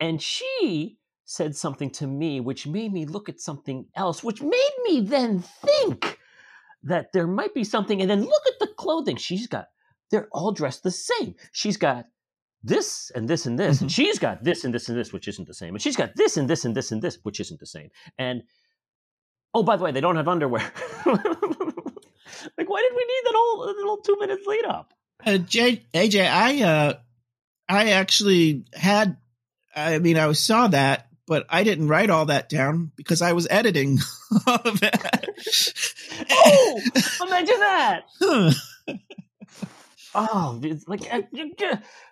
and she." Said something to me which made me look at something else, which made me then think that there might be something. And then look at clothing she's got. They're all dressed the same. She's got this and this and this, mm-hmm. and she's got this and this and this, which isn't the same. And she's got this and this and this and this, which isn't the same. And oh, by the way, they don't have underwear. [LAUGHS] like, why did we need that whole little two minutes lead up? Uh, J- AJ, I uh, I actually had. I mean, I saw that, but I didn't write all that down because I was editing all [LAUGHS] of that. [LAUGHS] oh, imagine that. Oh, it's like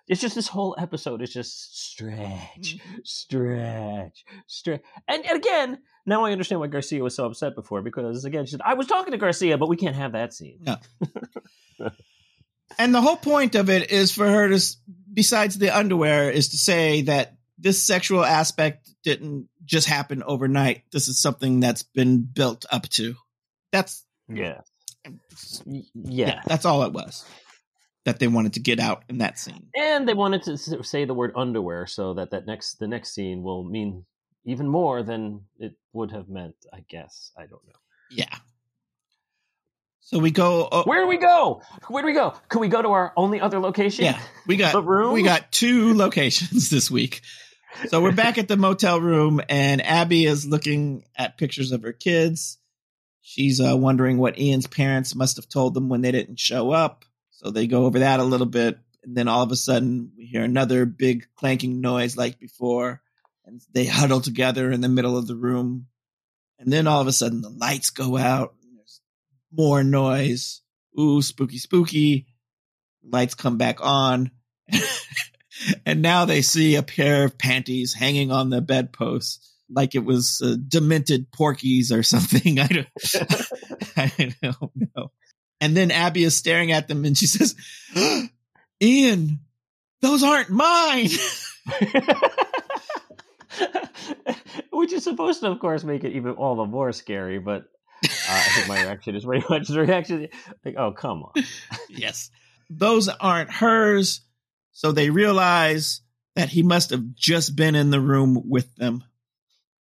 it's just this whole episode is just stretch, mm-hmm. stretch, stretch, and, and again, now I understand why Garcia was so upset before because again, she said, I was talking to Garcia, but we can't have that scene. No. [LAUGHS] and the whole point of it is for her to, besides the underwear, is to say that this sexual aspect didn't just happen overnight. This is something that's been built up to. That's yeah. Yeah, yeah that's all it was that they wanted to get out in that scene. And they wanted to say the word underwear so that that next the next scene will mean even more than it would have meant, I guess. I don't know. Yeah. So we go. Uh, Where do we go? Where do we go? Can we go to our only other location? Yeah, we got the room. We got two [LAUGHS] locations this week. So we're back at the motel room, and Abby is looking at pictures of her kids. She's uh, wondering what Ian's parents must have told them when they didn't show up. So they go over that a little bit. And then all of a sudden, we hear another big clanking noise like before. And they huddle together in the middle of the room. And then all of a sudden, the lights go out. there's more noise. Ooh, spooky, spooky. Lights come back on. [LAUGHS] and now they see a pair of panties hanging on the bedpost like it was uh, demented porkies or [LAUGHS] something. I don't, [LAUGHS] I don't know. And then Abby is staring at them and she says, Ian, those aren't mine. [LAUGHS] Which is supposed to, of course, make it even all the more scary. But uh, I think my reaction is very much the reaction like, oh, come on. yes. Those aren't hers. So they realize that he must have just been in the room with them.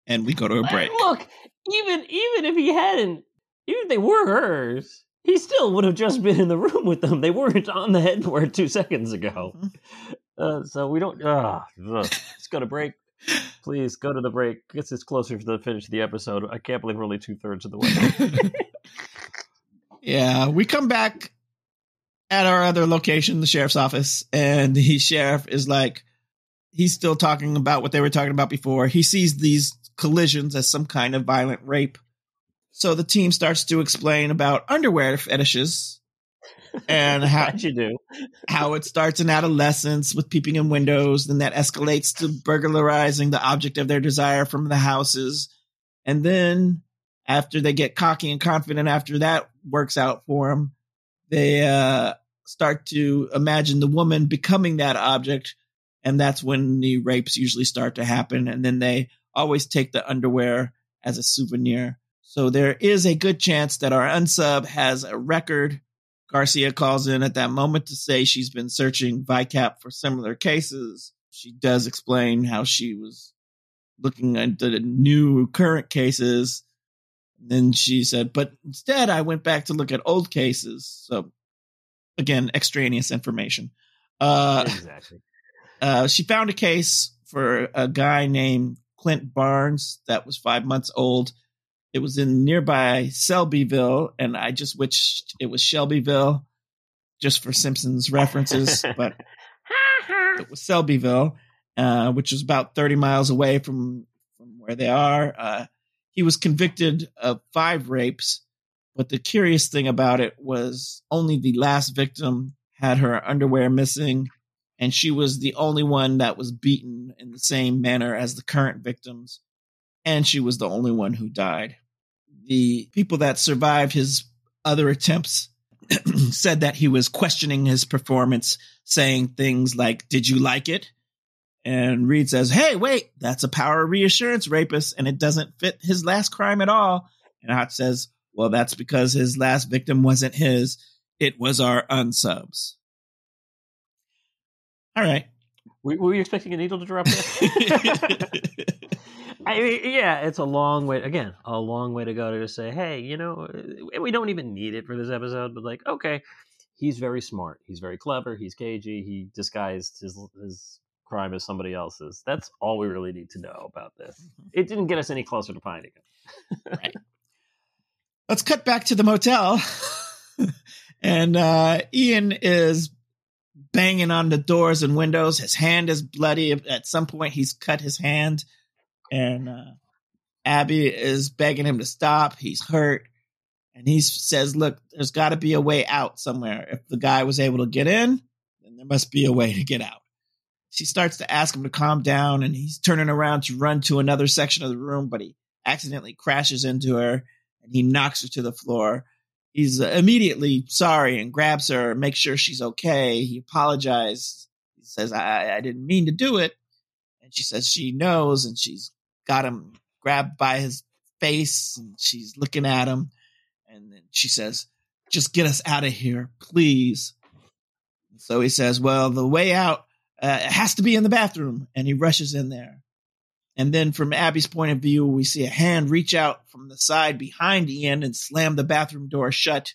And we go to a break. Look, even even if he hadn't, even if they were hers, he still would have just been in the room with them. They weren't on the headboard two seconds ago. Mm-hmm. [LAUGHS] Uh, so we don't. Uh, let's go to break. Please go to the break. Gets us closer to the finish of the episode. I can't believe we're only two thirds of the way. [LAUGHS] yeah, we come back at our other location, the sheriff's office, and the sheriff is like, he's still talking about what they were talking about before. He sees these collisions as some kind of violent rape. So the team starts to explain about underwear fetishes [LAUGHS] and how you do. how it starts in adolescence with peeping in windows, then that escalates to burglarizing the object of their desire from the houses, and then after they get cocky and confident, after that works out for them, they uh, start to imagine the woman becoming that object, and that's when the rapes usually start to happen, and then they always take the underwear as a souvenir so there is a good chance that our unsub has a record. Garcia calls in at that moment to say she's been searching VICAP for similar cases. She does explain how she was looking into the new current cases. And then she said, but instead I went back to look at old cases. So again, extraneous information. Uh, exactly. Uh, she found a case for a guy named Clint Barnes that was five months old. It was in nearby Selbyville, and I just wished it was Shelbyville, just for Simpsons references, [LAUGHS] but it was Selbyville, uh, which was about 30 miles away from, from where they are. Uh, he was convicted of five rapes, but the curious thing about it was only the last victim had her underwear missing, and she was the only one that was beaten in the same manner as the current victims, and she was the only one who died. The people that survived his other attempts [CLEARS THROAT] said that he was questioning his performance, saying things like, Did you like it? And Reid says, Hey, wait, that's a power reassurance rapist, and it doesn't fit his last crime at all. And Hotch says, Well, that's because his last victim wasn't his, it was our unsubs. All right. Were, were you expecting a needle to drop there? [LAUGHS] I mean, yeah, it's a long way. Again, a long way to go to just say, hey, you know, we don't even need it for this episode, but like, okay, he's very smart, he's very clever, he's cagey, he disguised his his crime as somebody else's. That's all we really need to know about this. Mm-hmm. It didn't get us any closer to finding him. right. [LAUGHS] Let's cut back to the motel. [LAUGHS] and uh, Ian is banging on the doors and windows. His hand is bloody. At some point, he's cut his hand. And uh, Abby is begging him to stop. He's hurt. And he says, Look, there's got to be a way out somewhere. If the guy was able to get in, then there must be a way to get out she starts to ask him to calm down and he's turning around to run to another section of the room, but he accidentally crashes into her and he knocks her to the floor. He's immediately sorry and grabs her, makes sure she's okay. He apologizes. He says, I, I didn't mean to do it. And she says she knows and she's got him grabbed by his face and she's looking at him. And then she says, just get us out of here, please. So he says, well, the way out uh, has to be in the bathroom. And he rushes in there. And then from Abby's point of view, we see a hand reach out from the side behind Ian and slam the bathroom door shut.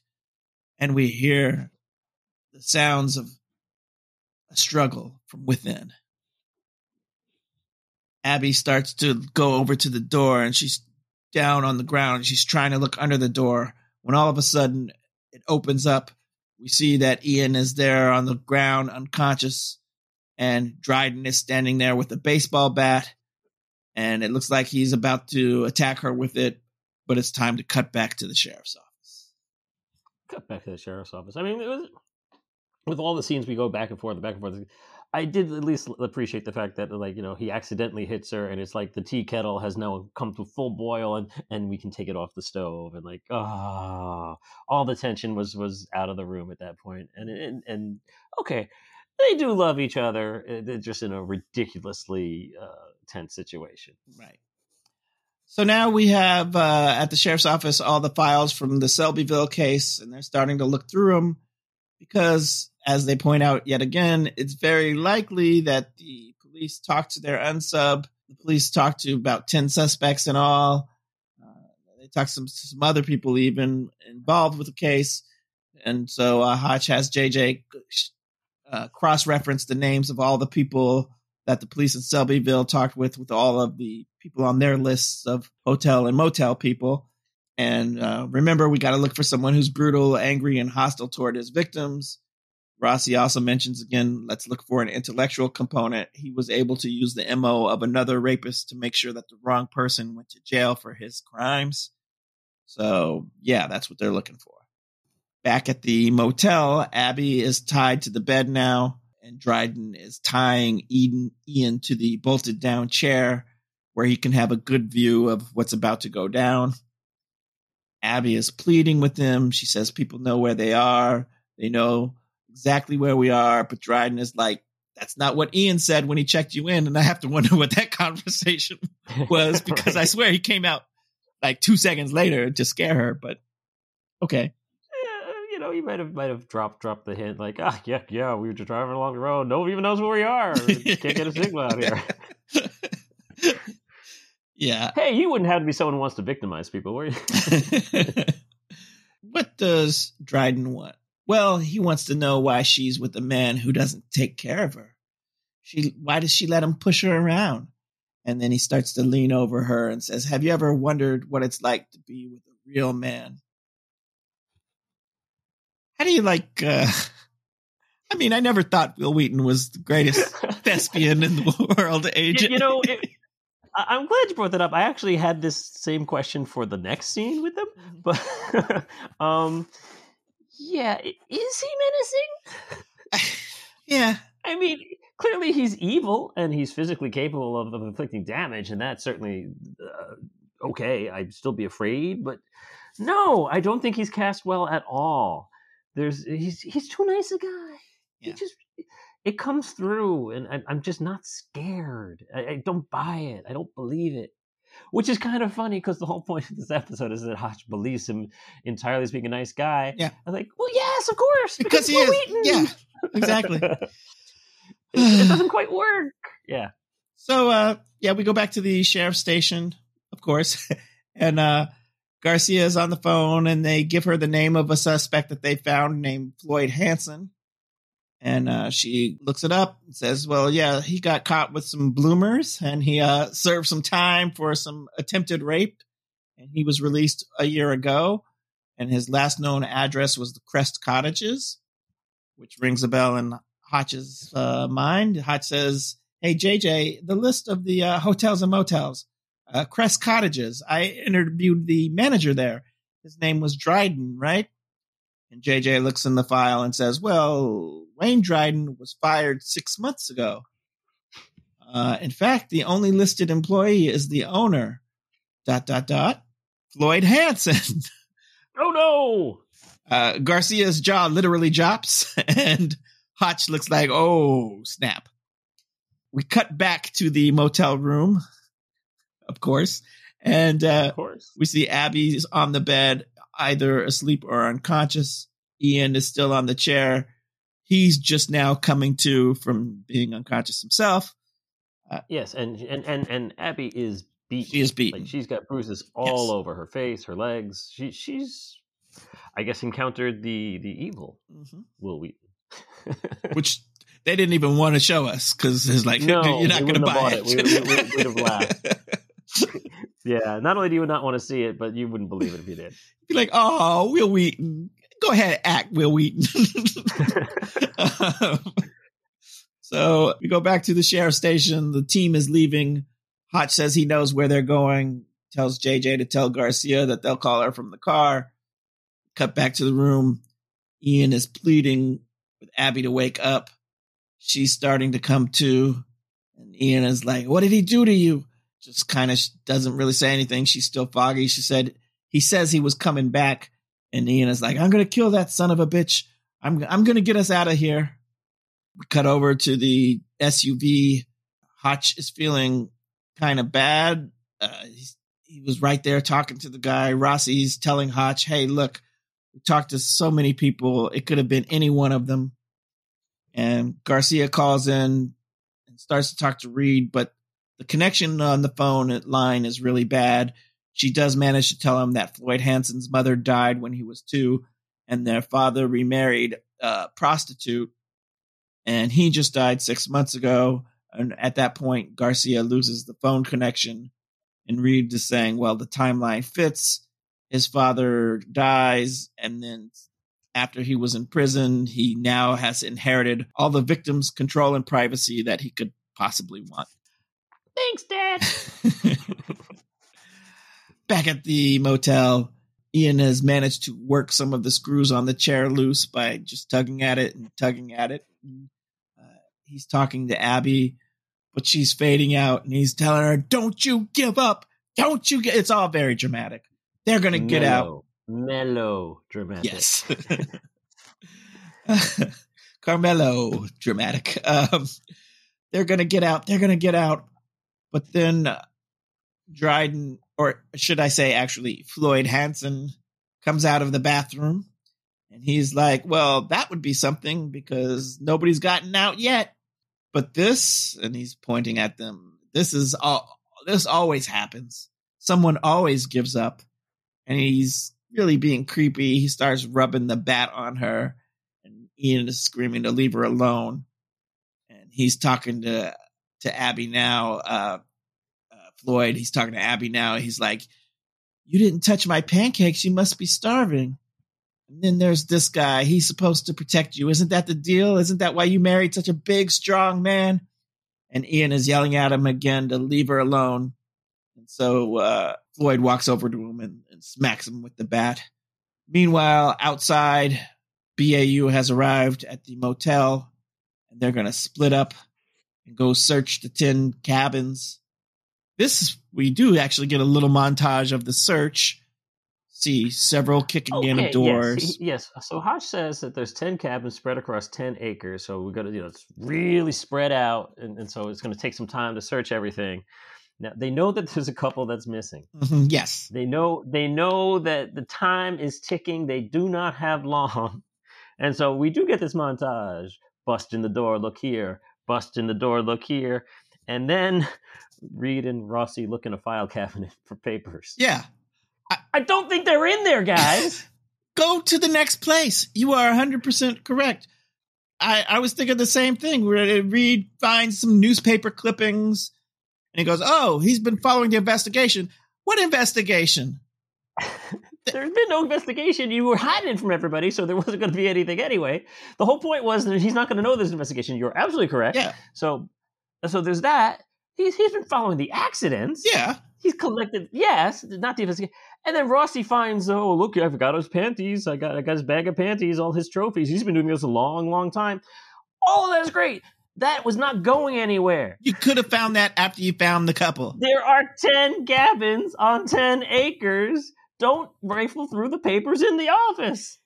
And we hear the sounds of a struggle from within. Abby starts to go over to the door and she's down on the ground. She's trying to look under the door when all of a sudden it opens up. We see that Ian is there on the ground, unconscious and Dryden is standing there with a baseball bat, and it looks like he's about to attack her with it, but it's time to cut back to the sheriff's office. Cut back to the sheriff's office. I mean, was with all the scenes we go back and forth, back and forth. I did at least appreciate the fact that, like, you know, he accidentally hits her, and it's like the tea kettle has now come to full boil, and and we can take it off the stove, and like, ah, oh, all the tension was was out of the room at that point, and and and okay, they do love each other. Eh, just in a ridiculously uh, tense situation. Right. So now we have uh, at the sheriff's office all the files from the Selbyville case, and they're starting to look through them because, as they point out yet again, it's very likely that the police talked to their unsub. The police talked to about 10 suspects in all. Uh, they talked to some, some other people even involved with the case. And so uh, Hotch has JJ uh, cross reference the names of all the people that the police in Selbyville talked with, with all of the people on their lists of hotel and motel people. And uh, remember, we got to look for someone who's brutal, angry, and hostile toward his victims. Rossi also mentions again, let's look for an intellectual component. He was able to use the MO of another rapist to make sure that the wrong person went to jail for his crimes. So, yeah, that's what they're looking for. Back at the motel, Abby is tied to the bed now, and Dryden is tying Eden, Ian to the bolted down chair where he can have a good view of what's about to go down. Abby is pleading with him. She says people know where they are. They know exactly where we are. But Dryden is like, that's not what Ian said when he checked you in. And I have to wonder [LAUGHS] what that conversation [LAUGHS] was because right. I swear he came out like two seconds later to scare her. But okay know, he might have might have dropped dropped the hint like, ah, yeah, yeah, we were just driving along the road. No one even knows where we are. Can't get a signal out here. [LAUGHS] yeah. Hey, you wouldn't have to be someone who wants to victimize people, were you? [LAUGHS] what does Dryden want? Well, he wants to know why she's with a man who doesn't take care of her. She, why does she let him push her around? And then he starts to lean over her and says, Have you ever wondered what it's like to be with a real man? How do you like, uh, I mean, I never thought Wil Wheaton was the greatest [LAUGHS] thespian in the world, AJ. You, you know, it, I'm glad you brought that up. I actually had this same question for the next scene with him, mm-hmm. but [LAUGHS] um, yeah, is he menacing? [LAUGHS] yeah, I mean, clearly he's evil and he's physically capable of, of inflicting damage, and that's certainly uh, okay. I'd still be afraid, but no, I don't think he's cast well at all. There's he's he's too nice a guy. Yeah. He just it comes through, and I, am just not scared. I, I, don't buy it. I don't believe it. Which is kind of funny because the whole point of this episode is that Hotch believes him entirely as being a nice guy. Yeah, I'm like, well, yes, of course, because, because he is. Wheaton. Yeah, exactly. [LAUGHS] [SIGHS] it, it doesn't quite work. Yeah. So, uh, yeah, we go back to the sheriff's station, of course, [LAUGHS] and uh, Garcia is on the phone, and they give her the name of a suspect that they found named Floyd Hansen and uh, she looks it up and says, "Well, yeah, he got caught with some bloomers, and he uh, served some time for some attempted rape, and he was released a year ago. And his last known address was the Crest Cottages, which rings a bell in Hotch's uh, mind. Hotch says, "Hey, JJ, the list of the uh, hotels and motels, uh, Crest Cottages. I interviewed the manager there. His name was Dryden, right?" And JJ looks in the file and says, Well, Wayne Dryden was fired six months ago. Uh, in fact, the only listed employee is the owner. Dot, dot, dot. Floyd Hansen. [LAUGHS] Oh, no. Uh, Garcia's jaw literally drops, [LAUGHS] and Hotch looks like, Oh, snap. We cut back to the motel room, of course. And uh, of course. we see Abby's on the bed either asleep or unconscious. Ian is still on the chair. He's just now coming to from being unconscious himself. Uh, yes, and, and and and Abby is beaten. She is beaten. Like she's got bruises all yes. over her face, her legs. She she's, I guess, encountered the the evil mm-hmm. Wil Wheaton, [LAUGHS] which they didn't even want to show us because it's like no, you're not going to buy it. it. We, we, we'd have laughed. [LAUGHS] [LAUGHS] yeah, not only do you not want to see it, but you wouldn't believe it if you did. [LAUGHS] Be like, oh, Wil Wheaton, go ahead, act Wil Wheaton. [LAUGHS] um, so we go back to the sheriff station. The team is leaving. Hotch says he knows where they're going. Tells JJ to tell Garcia that they'll call her from the car. Cut back to the room. Ian is pleading with Abby to wake up. She's starting to come to. And Ian is like, What did he do to you? Just kind of doesn't really say anything. She's still foggy. She said he says he was coming back, and Ian is like, "I'm gonna kill that son of a bitch. I'm I'm gonna get us out of here." We cut over to the SUV. Hotch is feeling kind of bad. Uh, he was right there talking to the guy. Rossi's telling Hotch, "Hey, look, we talked to so many people. It could have been any one of them." And Garcia calls in and starts to talk to Reid, but the connection on the phone line is really bad. She does manage to tell him that Floyd Hansen's mother died when he was two, and their father remarried a prostitute, and he just died six months ago. And at that point, Garcia loses the phone connection, and Reid is saying, "Well, the timeline fits. His father dies, and then." After he was in prison, he now has inherited all the victims' control and privacy that he could possibly want. Thanks, Dad. [LAUGHS] Back at the motel, Ian has managed to work some of the screws on the chair loose by just tugging at it and tugging at it. uh, he's talking to Abby, but she's fading out, and he's telling her, "Don't you give up! Don't you get?" It's all very dramatic. They're gonna get out. Mellow dramatic. Yes. [LAUGHS] Carmelo dramatic. Um, they're gonna get out. They're gonna get out. But then uh, Dryden, or should I say, actually, Floyd Hansen comes out of the bathroom and he's like, well, that would be something because nobody's gotten out yet. But this, and he's pointing at them, this is all, this always happens. Someone always gives up and he's really being creepy. He starts rubbing the bat on her and Ian is screaming to leave her alone. And he's talking to to Abby now. Uh, uh, Floyd, he's talking to Abby now. He's like, "You didn't touch my pancakes. You must be starving." And then there's this guy. He's supposed to protect you. Isn't that the deal? Isn't that why you married such a big, strong man? And Ian is yelling at him again to leave her alone. And so uh, Floyd walks over to him and, and smacks him with the bat. Meanwhile, outside, BAU has arrived at the motel and they're going to split up and go search the 10 cabins. This, we do actually get a little montage of the search. See several kicking okay, in of doors. Yes, yes. So Hotch says that there's 10 cabins spread across 10 acres. So we're going to, you know, it's really spread out. And, and so it's going to take some time to search everything. Now they know that there's a couple that's missing. Mm-hmm, yes, they know they know that the time is ticking. They do not have [LAUGHS] long, and so we do get this montage: bust in the door, look here, bust in the door, look here, and then [LAUGHS] Reid and Rossi look in a file cabinet [LAUGHS] for papers. Yeah, I, I don't think they're in there, guys. [LAUGHS] Go to the next place. You are 100 percent correct. I, I was thinking the same thing. Where Reid finds some newspaper clippings and he goes, Oh, he's been following the investigation. What investigation? There's been no investigation. You were hiding from everybody, so there wasn't going to be anything anyway. The whole point was that he's not going to know this investigation. You're absolutely correct. Yeah. So, so there's that. He's he's been following the accidents. Yeah. He's collected. Yes, not the investigation. And then Rossi finds, oh look, I forgot his panties. I got I got his bag of panties, all his trophies. He's been doing this a long, long time. All of that is great. That was not going anywhere. You could have found that after you found the couple. There are 10 cabins on 10 acres. Don't rifle through the papers in the office.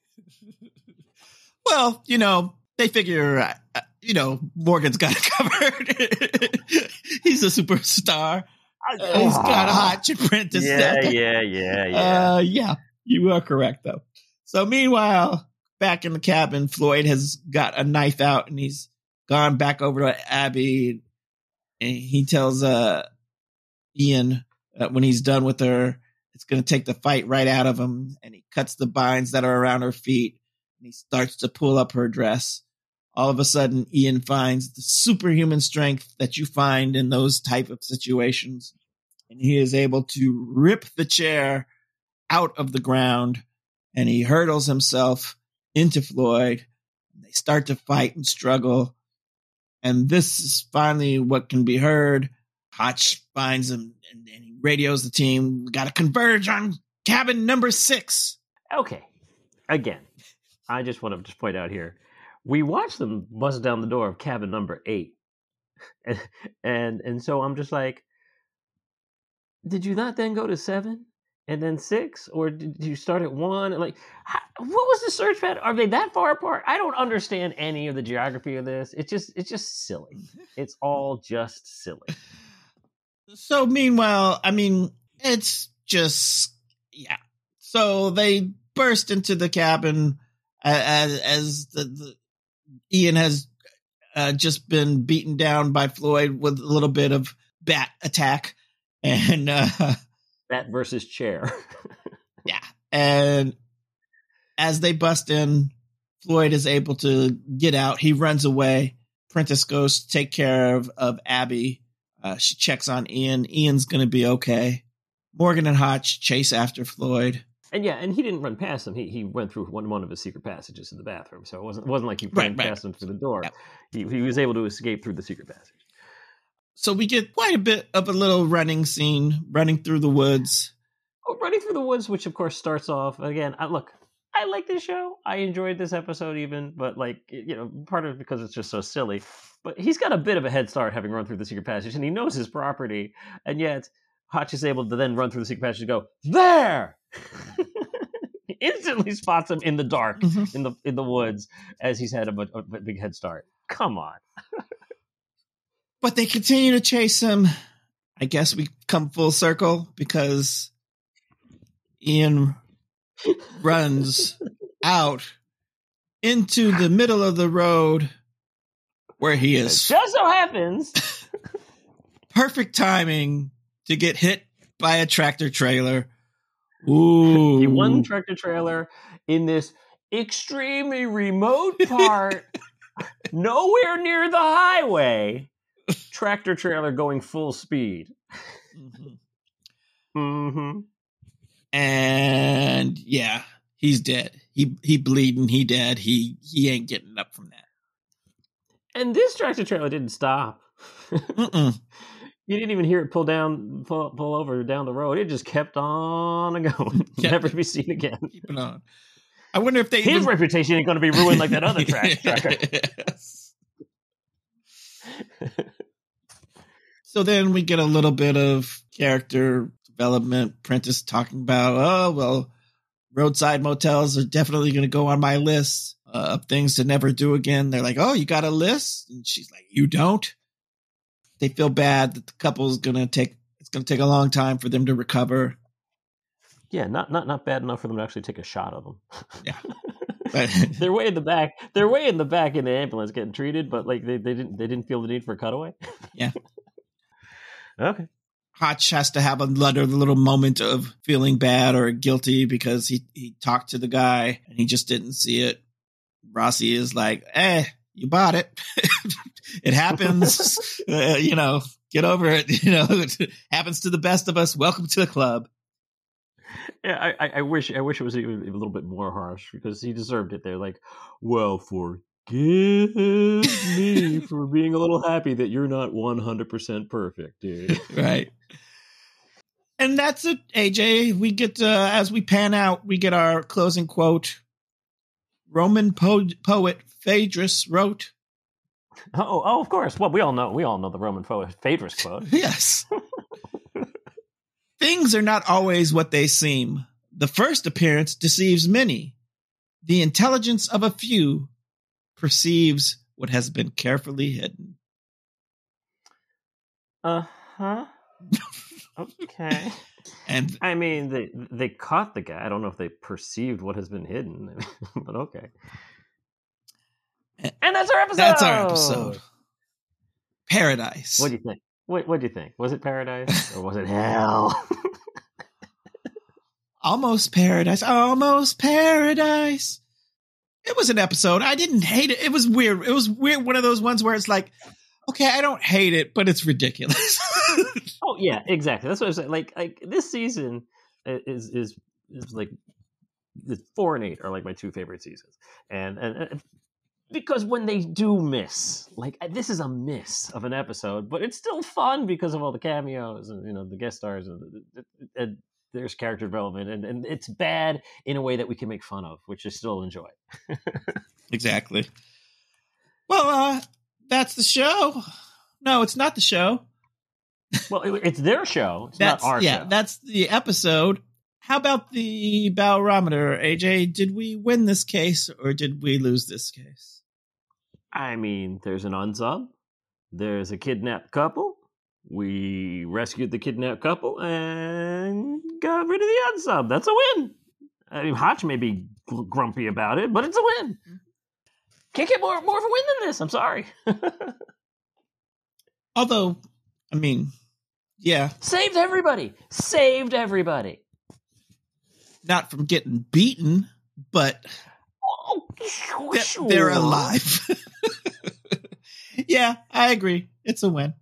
[LAUGHS] well, you know, they figure, uh, uh you know, Morgan's got it [LAUGHS] covered. [LAUGHS] He's a superstar. Uh, he's got a hot apprentice. Yeah, yeah, yeah, yeah. Uh, yeah, you are correct, though. So, meanwhile, back in the cabin, Floyd has got a knife out and he's gone back over to Abby, and he tells uh Ian that when he's done with her, it's going to take the fight right out of him, and he cuts the binds that are around her feet, and he starts to pull up her dress. All of a sudden, Ian finds the superhuman strength that you find in those type of situations, and he is able to rip the chair out of the ground, and he hurdles himself into Floyd. They start to fight and struggle and this is finally what can be heard. Hotch finds him and, and radios the team. Got to converge on cabin number six. Okay. Again, I just want to just point out here. We watched them bust down the door of cabin number eight. And and and so I'm just like, did you not then go to seven? and then six, or did you start at one? Like, how, what was the search pad? Are they that far apart? I don't understand any of the geography of this. It's just, it's just silly. It's all just silly. So, meanwhile, I mean, it's just, yeah. So they burst into the cabin as, as the, the Ian has uh, just been beaten down by Floyd with a little bit of bat attack, [LAUGHS] and. Uh, that versus chair. [LAUGHS] yeah. And as they bust in, Floyd is able to get out. He runs away. Prentiss goes to take care of, of Abby. Uh, she checks on Ian. Ian's going to be okay. Morgan and Hotch chase after Floyd. And yeah, and he didn't run past him. He he went through one one of his secret passages in the bathroom. So it wasn't it wasn't like he ran right, past him through the door. Yeah. He he was able to escape through the secret passage. So we get quite a bit of a little running scene, running through the woods. Oh, running through the woods, which of course starts off again. I, look, I like this show. I enjoyed this episode even, but like you know, part of it because it's just so silly. But he's got a bit of a head start having run through the secret passage, and he knows his property, and yet Hotch is able to then run through the secret passage and go there. [LAUGHS] instantly spots him in the dark mm-hmm. in the in the woods as he's had a, a, a big head start. Come on. But they continue to chase him. I guess we come full circle because Ian runs out into the middle of the road where he is. Just so happens. perfect timing to get hit by a tractor trailer. Ooh. the one tractor trailer in this extremely remote part, [LAUGHS] nowhere near the highway, tractor trailer going full speed. Mm-hmm. mm-hmm. And yeah, he's dead. He he bleeding. He dead. He he ain't getting up from that. And this tractor trailer didn't stop. [LAUGHS] you didn't even hear it pull down, pull, pull over down the road. It just kept on [LAUGHS] going, [LAUGHS] never to be seen again. Keeping on. I wonder if they his even... reputation ain't going to be ruined like that other track tracker. so then we get a little bit of character development. Prentiss talking about, oh well, roadside motels are definitely going to go on my list uh, of things to never do again. They're like, oh, you got a list, and she's like, you don't. They feel bad that the couple's going to take. It's going to take a long time for them to recover. Yeah, not not not bad enough for them to actually take a shot of them. Yeah. [LAUGHS] [LAUGHS] they're way in the back. They're way in the back in the ambulance getting treated, but like they, they didn't they didn't feel the need for a cutaway. Yeah. [LAUGHS] okay. Hotch has to have a little, little moment of feeling bad or guilty because he, he talked to the guy and he just didn't see it. Rossi is like, eh, you bought it. [LAUGHS] it happens. [LAUGHS] uh, you know, get over it. [LAUGHS] You know, it happens to the best of us. Welcome to the club. Yeah, I, I wish I wish it was even a little bit more harsh because he deserved it. They're like, well, for Give me for being a little happy that you're not 100% perfect, dude. right. [LAUGHS] And that's it, AJ. We get, uh, as we pan out, we get our closing quote. Roman po- poet Phaedrus wrote. Oh, oh, of course. Well, we all know, we all know the Roman poet Phaedrus quote. [LAUGHS] yes. [LAUGHS] Things are not always what they seem. The first appearance deceives many. The intelligence of a few perceives what has been carefully hidden. Uh huh. okay. [LAUGHS] and I mean, they they caught the guy. I don't know if they perceived what has been hidden, [LAUGHS] but okay. And that's our episode. That's our episode. Paradise. What do you think? What What do you think? Was it paradise or was it hell? [LAUGHS] almost paradise. Almost paradise it was an episode. I didn't hate it. It was weird. It was weird. One of those ones where it's like, okay, I don't hate it, but it's ridiculous. [LAUGHS] oh yeah, exactly. That's what I'm saying. Like, like this season is is is like the four and eight are like my two favorite seasons, and and, and because when they do miss, like uh, this is a miss of an episode, but it's still fun because of all the cameos and you know the guest stars and, and there's character development and, and it's bad in a way that we can make fun of which i still enjoy. [LAUGHS] Exactly. Well uh that's the show. No it's not the show. Well it, it's their show. It's that's, not our yeah show. that's the episode. How about the barometer aj did we win this case or did we lose this case? I mean there's an unsub there's a kidnapped couple we rescued the kidnapped couple and got rid of the unsub. That's a win. I mean, Hotch may be grumpy about it, but it's a win. Mm-hmm. Can't get more more of a win than this. I'm sorry. [LAUGHS] Although, I mean, yeah, saved everybody. Saved everybody. Not from getting beaten, but oh, sure. they're alive. [LAUGHS] yeah, I agree. It's a win.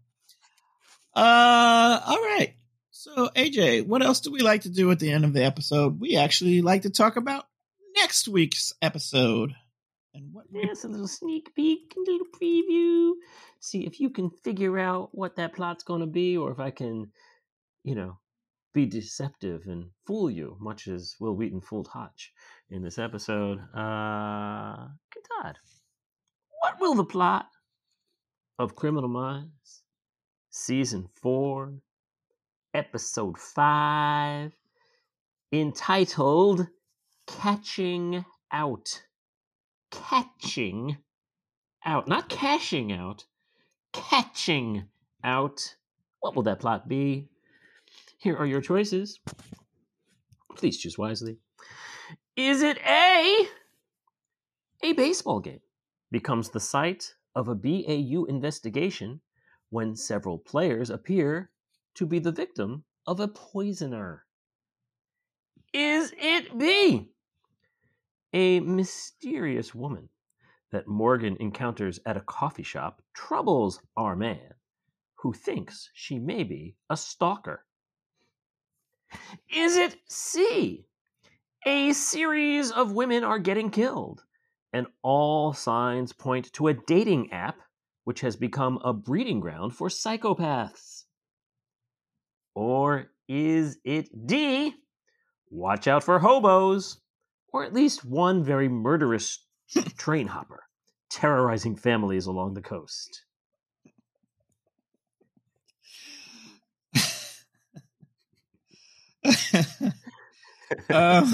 Uh, all right. So, AJ, what else do we like to do at the end of the episode? We actually like to talk about next week's episode. And what yes, a little sneak peek, a little preview. See if you can figure out what that plot's going to be, or if I can, you know, be deceptive and fool you, much as Wil Wheaton fooled Hotch in this episode. Uh, God, what will the plot of Criminal Minds season four, episode five, entitled Catching Out. Catching out, not cashing out, catching out. What will that plot be? Here are your choices. Please choose wisely. Is it A? A baseball game becomes the site of a BAU investigation when several players appear to be the victim of a poisoner? Is it B? A mysterious woman that Morgan encounters at a coffee shop troubles our man, who thinks she may be a stalker. Is it C? A series of women are getting killed, and all signs point to a dating app which has become a breeding ground for psychopaths. Or is it D? Watch out for hobos, or at least one very murderous train hopper terrorizing families along the coast. [LAUGHS] um,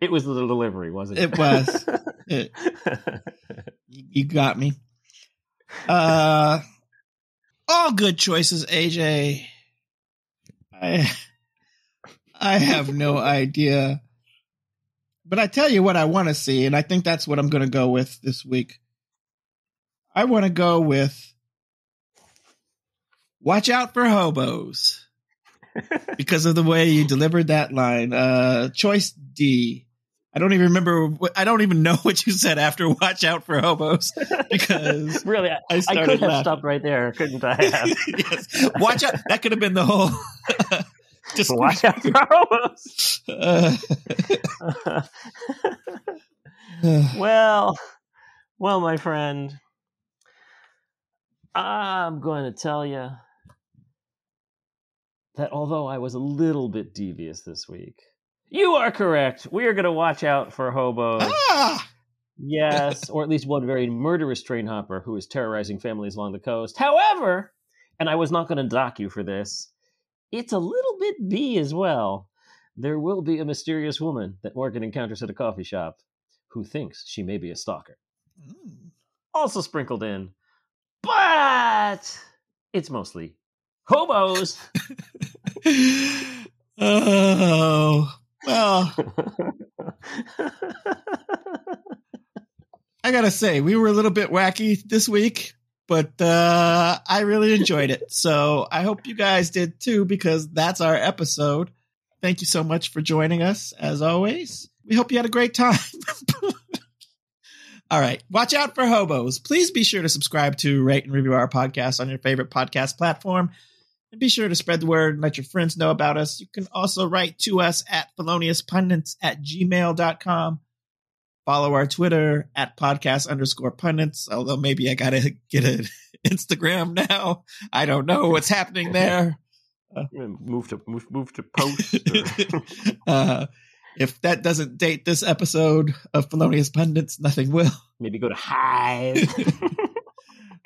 it was the delivery, wasn't it? It was. [LAUGHS] It, you got me. Uh, all good choices, AJ. I I have no idea. But I tell you what I want to see, and I think that's what I'm going to go with this week. I want to go with Watch out for hobos [LAUGHS] because of the way you delivered that line. Uh, choice D. I don't even remember. What, I don't even know [LAUGHS] what you said after "Watch out for hobos" because [LAUGHS] really, I, I, I could have laughing. stopped right there, couldn't I? [LAUGHS] yes. Watch out! That could have been the whole. Just watch out for hobos. Uh, well, well, my friend, I'm going to tell you that although I was a little bit devious this week, you are correct. We are going to watch out for hobos. Ah! Yes, or at least one very murderous train hopper who is terrorizing families along the coast. However, and I was not going to dock you for this, it's a little bit B as well. There will be a mysterious woman that Morgan encounters at a coffee shop who thinks she may be a stalker. Mm. Also sprinkled in, but it's mostly hobos. [LAUGHS] oh, well. I gotta say, we were a little bit wacky this week, but uh, I really enjoyed it. So I hope you guys did too, because that's our episode. Thank you so much for joining us, as always. We hope you had a great time. [LAUGHS] All right. Watch out for hobos. Please be sure to subscribe to rate and review our podcast on your favorite podcast platform. And be sure to spread the word and let your friends know about us. You can also write to us at feloniouspundits at gmail.com. Follow our Twitter at podcast underscore pundits, although maybe I got to get an [LAUGHS] Instagram now. I don't know what's happening there. [LAUGHS] Uh, move to move, move to [LAUGHS] post. uh, if that doesn't date this episode of Felonious Pundits, nothing will. Maybe go to Hive.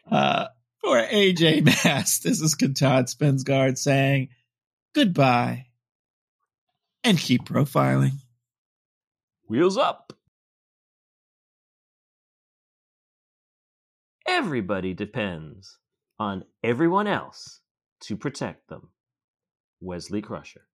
uh, for AJ Mass, [LAUGHS] this is Kantad Svendsgaard saying goodbye and keep profiling. Wheels up. Everybody depends on everyone else to protect them. Wesley Crusher.